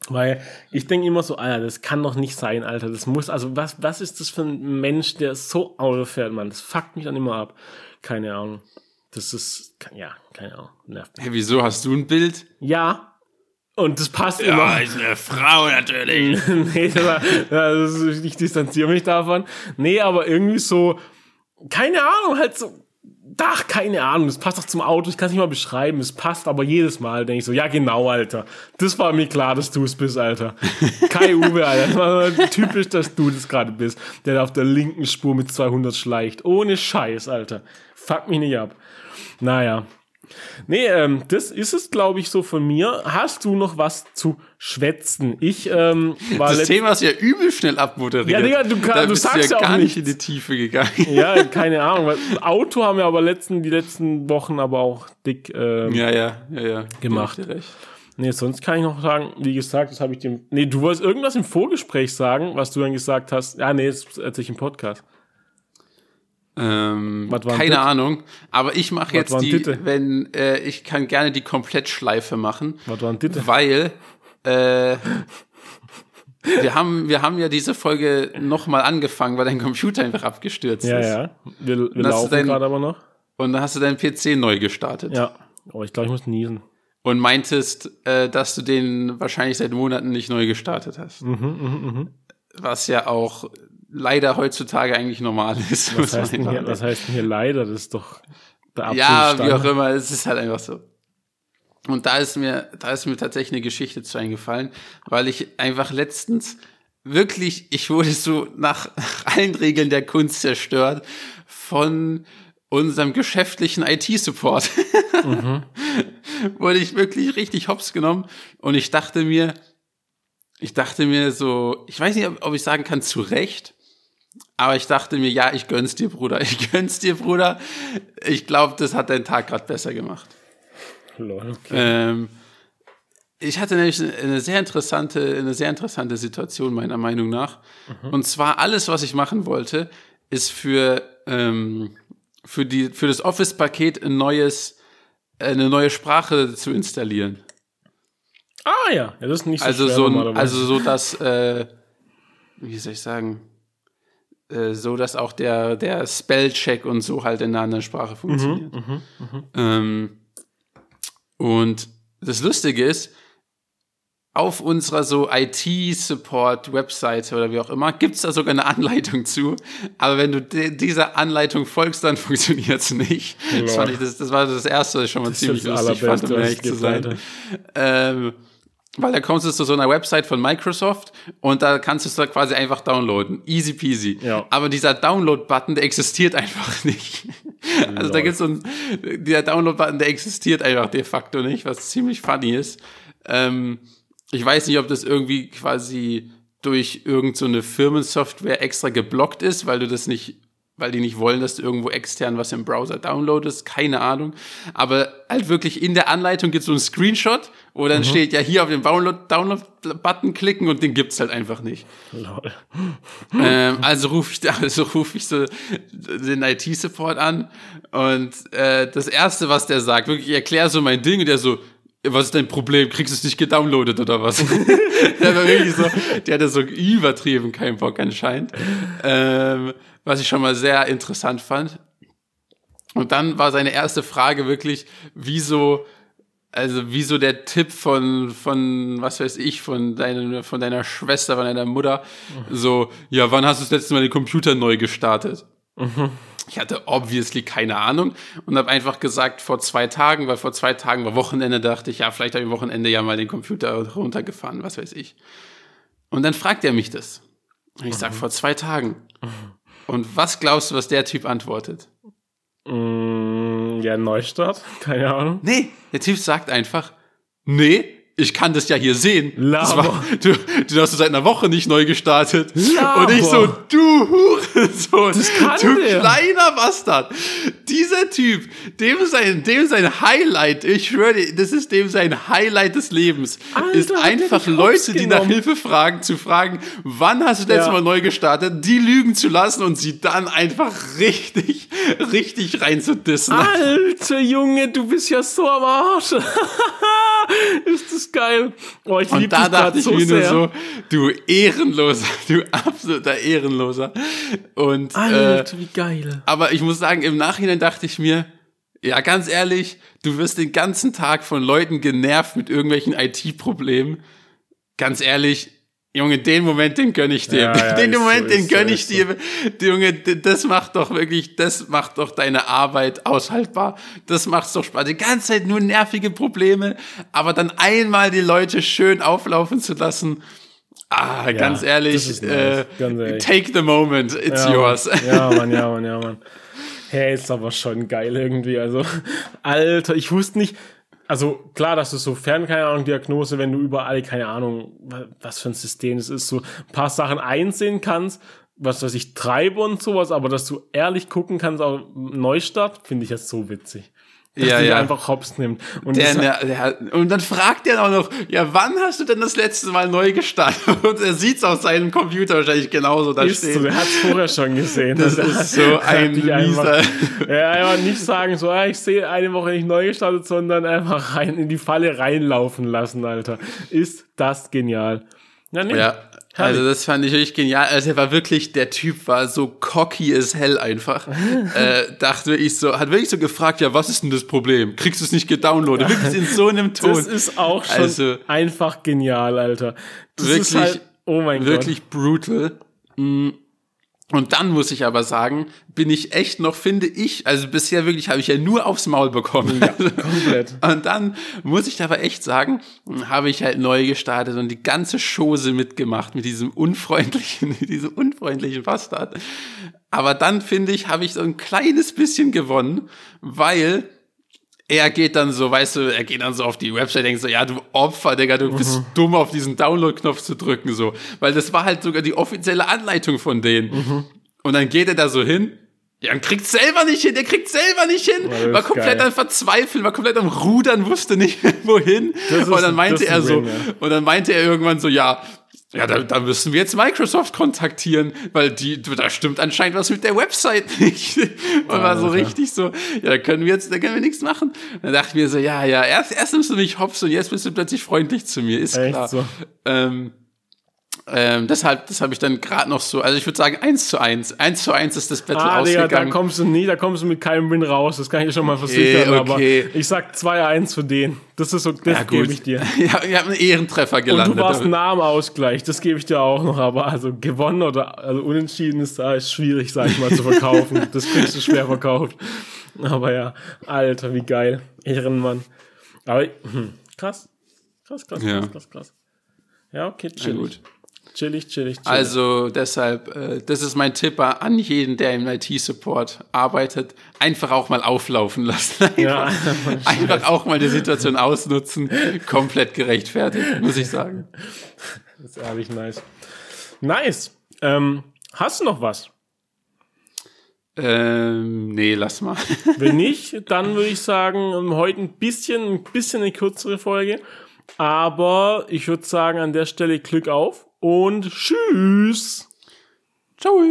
Weil ich denke immer so, Alter, das kann doch nicht sein, Alter. Das muss, also was, was ist das für ein Mensch, der so Auto fährt, Mann? Das fuckt mich dann immer ab. Keine Ahnung. Das ist, ja, keine Ahnung. Nervt. mich. Hey, wieso hast du ein Bild? Ja. Und das passt immer. ist eine Frau natürlich. *laughs* nee, das ist, ich distanziere mich davon. Nee, aber irgendwie so, keine Ahnung, halt so, ach, keine Ahnung, das passt doch zum Auto, ich kann es nicht mal beschreiben, es passt aber jedes Mal, denke ich so, ja genau, Alter, das war mir klar, dass du es bist, Alter. Kai *laughs* Uwe, Alter, das war typisch, dass du das gerade bist, der da auf der linken Spur mit 200 schleicht, ohne Scheiß, Alter. Fuck mich nicht ab. Naja, Nee, ähm, das ist es, glaube ich, so von mir. Hast du noch was zu schwätzen? Ich ähm, war Das Thema ist ja übel schnell abmoderiert. Ja, Digga, du kann- da du bist sagst ja ja gar nicht in die Tiefe gegangen. Ja, *laughs* keine Ahnung. weil Auto haben wir aber letzten, die letzten Wochen aber auch dick ähm, Ja, ja, ja, ja. Gemacht. Dir recht. Nee, sonst kann ich noch sagen, wie gesagt, das habe ich dem. Nee, du wolltest irgendwas im Vorgespräch sagen, was du dann gesagt hast. Ja, nee, das erzähl ich im Podcast. Ähm, keine das? Ahnung. Aber ich mache jetzt die, das? wenn äh, ich kann gerne die Komplettschleife machen, weil äh, wir haben wir haben ja diese Folge nochmal angefangen, weil dein Computer einfach abgestürzt Ja, ist. ja. Wir, wir du laufen gerade aber noch. Und dann hast du deinen PC neu gestartet Ja. Aber ich glaube, ich muss niesen. und meintest, äh, dass du den wahrscheinlich seit Monaten nicht neu gestartet hast. Mhm, Was ja auch leider heutzutage eigentlich normal ist. Was heißt, denn hier, was heißt denn hier leider? Das ist doch der absolute Ja, wie auch immer, es ist halt einfach so. Und da ist mir, da ist mir tatsächlich eine Geschichte zu eingefallen, weil ich einfach letztens wirklich, ich wurde so nach, nach allen Regeln der Kunst zerstört von unserem geschäftlichen IT-Support. *laughs* wurde ich wirklich richtig hops genommen und ich dachte mir, ich dachte mir so, ich weiß nicht, ob ich sagen kann, zu Recht, aber ich dachte mir, ja, ich gönn's dir, Bruder. Ich gönn's dir, Bruder. Ich glaube, das hat deinen Tag gerade besser gemacht. Lol, okay. Ähm, ich hatte nämlich eine sehr interessante, eine sehr interessante Situation meiner Meinung nach. Und zwar alles, was ich machen wollte, ist für ähm, für die für das Office-Paket ein neues eine neue Sprache zu installieren. Ah ja, ja, das ist nicht so Also schwer so ein, also so dass äh, wie soll ich sagen äh, so dass auch der der Spellcheck und so halt in einer anderen Sprache funktioniert. Ähm, und das Lustige ist, auf unserer so IT-Support-Webseite oder wie auch immer, gibt's da sogar eine Anleitung zu. Aber wenn du de- dieser Anleitung folgst, dann *laughs* funktioniert's nicht. Das, fand ich, das, das war das Erste, was ich schon mal das ziemlich lustig fand, um es ehrlich zu gibt, sein. Ähm, weil da kommst du zu so einer Website von Microsoft und da kannst du es da quasi einfach downloaden. Easy peasy. Ja. Aber dieser Download-Button, der existiert einfach *laughs* nicht. Also da Lol. gibt's so einen, dieser Download-Button, der existiert einfach de facto nicht, was ziemlich funny ist. Ähm, ich weiß nicht, ob das irgendwie quasi durch irgend so eine Firmensoftware extra geblockt ist, weil du das nicht, weil die nicht wollen, dass du irgendwo extern was im Browser downloadest, keine Ahnung. Aber halt wirklich in der Anleitung gibt es so einen Screenshot, wo dann steht, ja, hier auf den Download- Download-Button klicken und den gibt's halt einfach nicht. Lol. ähm, also rufe ich, *laughs* also ruf ich so den IT-Support an und äh, das Erste, was der sagt, wirklich, ich erkläre so mein Ding und der so, was ist dein Problem? Kriegst du es nicht gedownloadet oder was? *laughs* der war wirklich so, der hatte so übertrieben keinen Bock anscheinend. Ähm, was ich schon mal sehr interessant fand. Und dann war seine erste Frage wirklich, wieso, also wieso der Tipp von, von, was weiß ich, von deiner, von deiner Schwester, von deiner Mutter, so, ja, wann hast du das letzte Mal den Computer neu gestartet? Ich hatte obviously keine Ahnung und habe einfach gesagt, vor zwei Tagen, weil vor zwei Tagen war Wochenende, dachte ich, ja, vielleicht habe ich am Wochenende ja mal den Computer runtergefahren, was weiß ich. Und dann fragt er mich das. Und ich sag, vor zwei Tagen. *laughs* Und was glaubst du, was der Typ antwortet? Mm, ja, Neustart? *laughs* Keine Ahnung. Nee, der Typ sagt einfach, nee, ich kann das ja hier sehen. War, du, du hast du seit einer Woche nicht neu gestartet. Laber. Und ich so, du Hurensohn, kann du der. kleiner Bastard. Dieser Typ, dem sein, dem sein Highlight, ich schwöre dir, das ist dem sein Highlight des Lebens, Alter, ist einfach Leute, die nach? Hilfe fragen, zu fragen, wann hast du das letzte Ja. Mal neu gestartet, die lügen zu lassen und sie dann einfach richtig, richtig reinzudissen. Alter Junge, du bist ja so am Arsch. *laughs* *laughs* ist das geil. Oh, ich Und da dachte ich so mir nur so, du Ehrenloser, *laughs* du absoluter Ehrenloser. Und äh, Alter, wie geil. aber ich muss sagen, im Nachhinein dachte ich mir, ja, ganz ehrlich, du wirst den ganzen Tag von Leuten genervt mit irgendwelchen IT-Problemen. Ganz ehrlich, Junge, den Moment, den gönn ich dir. Ja, ja, den Moment, so, den so, gönn ich so. dir. Junge, das macht doch wirklich, das macht doch deine Arbeit aushaltbar. Das macht's doch Spaß. Die ganze Zeit nur nervige Probleme, aber dann einmal die Leute schön auflaufen zu lassen. Ah, ganz das ehrlich, nice. äh, Ganz ehrlich. take the moment, it's ja, yours. Mann. Ja, *laughs* Mann, ja, Mann, ja, Mann. Hey, ist aber schon geil irgendwie. Also, *laughs* Alter, ich wusste nicht. Also klar, dass du so fern, keine Ahnung, Diagnose, wenn du überall, keine Ahnung, was für ein System es ist, so ein paar Sachen einsehen kannst, was weiß ich, treibe und sowas, aber dass du ehrlich gucken kannst, auch Neustart, finde ich jetzt so witzig dass Ja, die ja. einfach hops nimmt. Und Der, das, der, der, und dann fragt er auch noch, ja, wann hast du denn das letzte Mal neu gestartet? *laughs* Und er sieht's auf seinem Computer wahrscheinlich genauso da ist so, stehen. der hat es vorher schon gesehen. Das Also, ist so *laughs* ein dich einfach, mieser. *laughs* Ja, einfach nicht sagen, so, ah, ich sehe eine Woche nicht neu gestartet, sondern einfach rein in die Falle reinlaufen lassen, Alter. Ist das genial. Ja, nee. Ja, also das fand ich wirklich genial. Also er war wirklich, der Typ war so cocky as hell einfach. *laughs* äh, dachte ich so, hat wirklich so gefragt, ja, was ist denn das Problem? Kriegst du es nicht gedownloadet? *laughs* Wirklich in so einem Ton. Das ist auch schon Also- einfach genial, Alter. Das Wirklich- halt, oh mein wirklich brutal. Mm. Und dann muss ich aber sagen, bin ich echt noch, finde ich, also bisher wirklich habe ich ja nur aufs Maul bekommen. Gott, komplett. *laughs* Und dann muss ich aber echt sagen, habe ich halt neu gestartet und die ganze Chose mitgemacht mit diesem unfreundlichen, *laughs* diesem unfreundlichen Bastard. Aber dann finde ich, habe ich so ein kleines bisschen gewonnen, weil er geht dann so, weißt du, er geht dann so auf die Website, denkt so, ja, du Opfer, Digga, du bist dumm, auf diesen Download-Knopf zu drücken, so. Weil das war halt sogar die offizielle Anleitung von denen. Und dann geht er da so hin, ja, und kriegt selber nicht hin, der kriegt selber nicht hin, ist war komplett geil. am Verzweifeln, war komplett am Rudern, wusste nicht *laughs* wohin. Ist- und dann meinte er so, Win, ja. und dann meinte er irgendwann so, ja, ja, da, da müssen wir jetzt Microsoft kontaktieren, weil die, da stimmt anscheinend was mit der Website nicht. *laughs* Und war so richtig so, ja, da können wir jetzt, da können wir nichts machen. Dann dachte ich mir so, ja, ja, erst, erst nimmst du mich hops und jetzt bist du plötzlich freundlich zu mir, ist Echt klar. so. Ähm, ähm, deshalb, das habe ich dann gerade noch so, also ich würde sagen eins zu eins. Eins zu eins ist das Battle Ah, Digga, da ausgegangen. kommst du nie, da kommst du mit keinem Win raus. Das kann ich dir schon mal versichern. Eh, okay. Aber ich sag 2-1 für den. Das ist so, das ja, gebe ich dir. *laughs* ja, ihr habt einen Ehrentreffer Und gelandet. du warst nah am Ausgleich, das gebe ich dir auch noch, aber also gewonnen oder also unentschieden ist da ist schwierig, sag ich mal, zu verkaufen. *laughs* Das kriegst du schwer verkauft. Aber ja, Alter, wie geil. Ehrenmann. Aber hm, krass. Krass, krass, Ja. krass, krass, krass. Ja, okay, Na chillig. gut. Chillig, chillig, chillig. Also deshalb, äh, das ist mein Tipp an jeden, der im IT-Support arbeitet. Einfach auch mal auflaufen lassen. Einfach, *laughs* Ja. einfach auch mal die Situation ausnutzen. Komplett gerechtfertigt, muss ich sagen. Das ist ehrlich nice. Nice. Ähm, hast du noch was? Ähm, nee, lass mal. *laughs* Wenn nicht, dann würde ich sagen, heute ein bisschen, ein bisschen eine kürzere Folge. Aber ich würde sagen, an der Stelle Glück auf und tschüss. Ciao.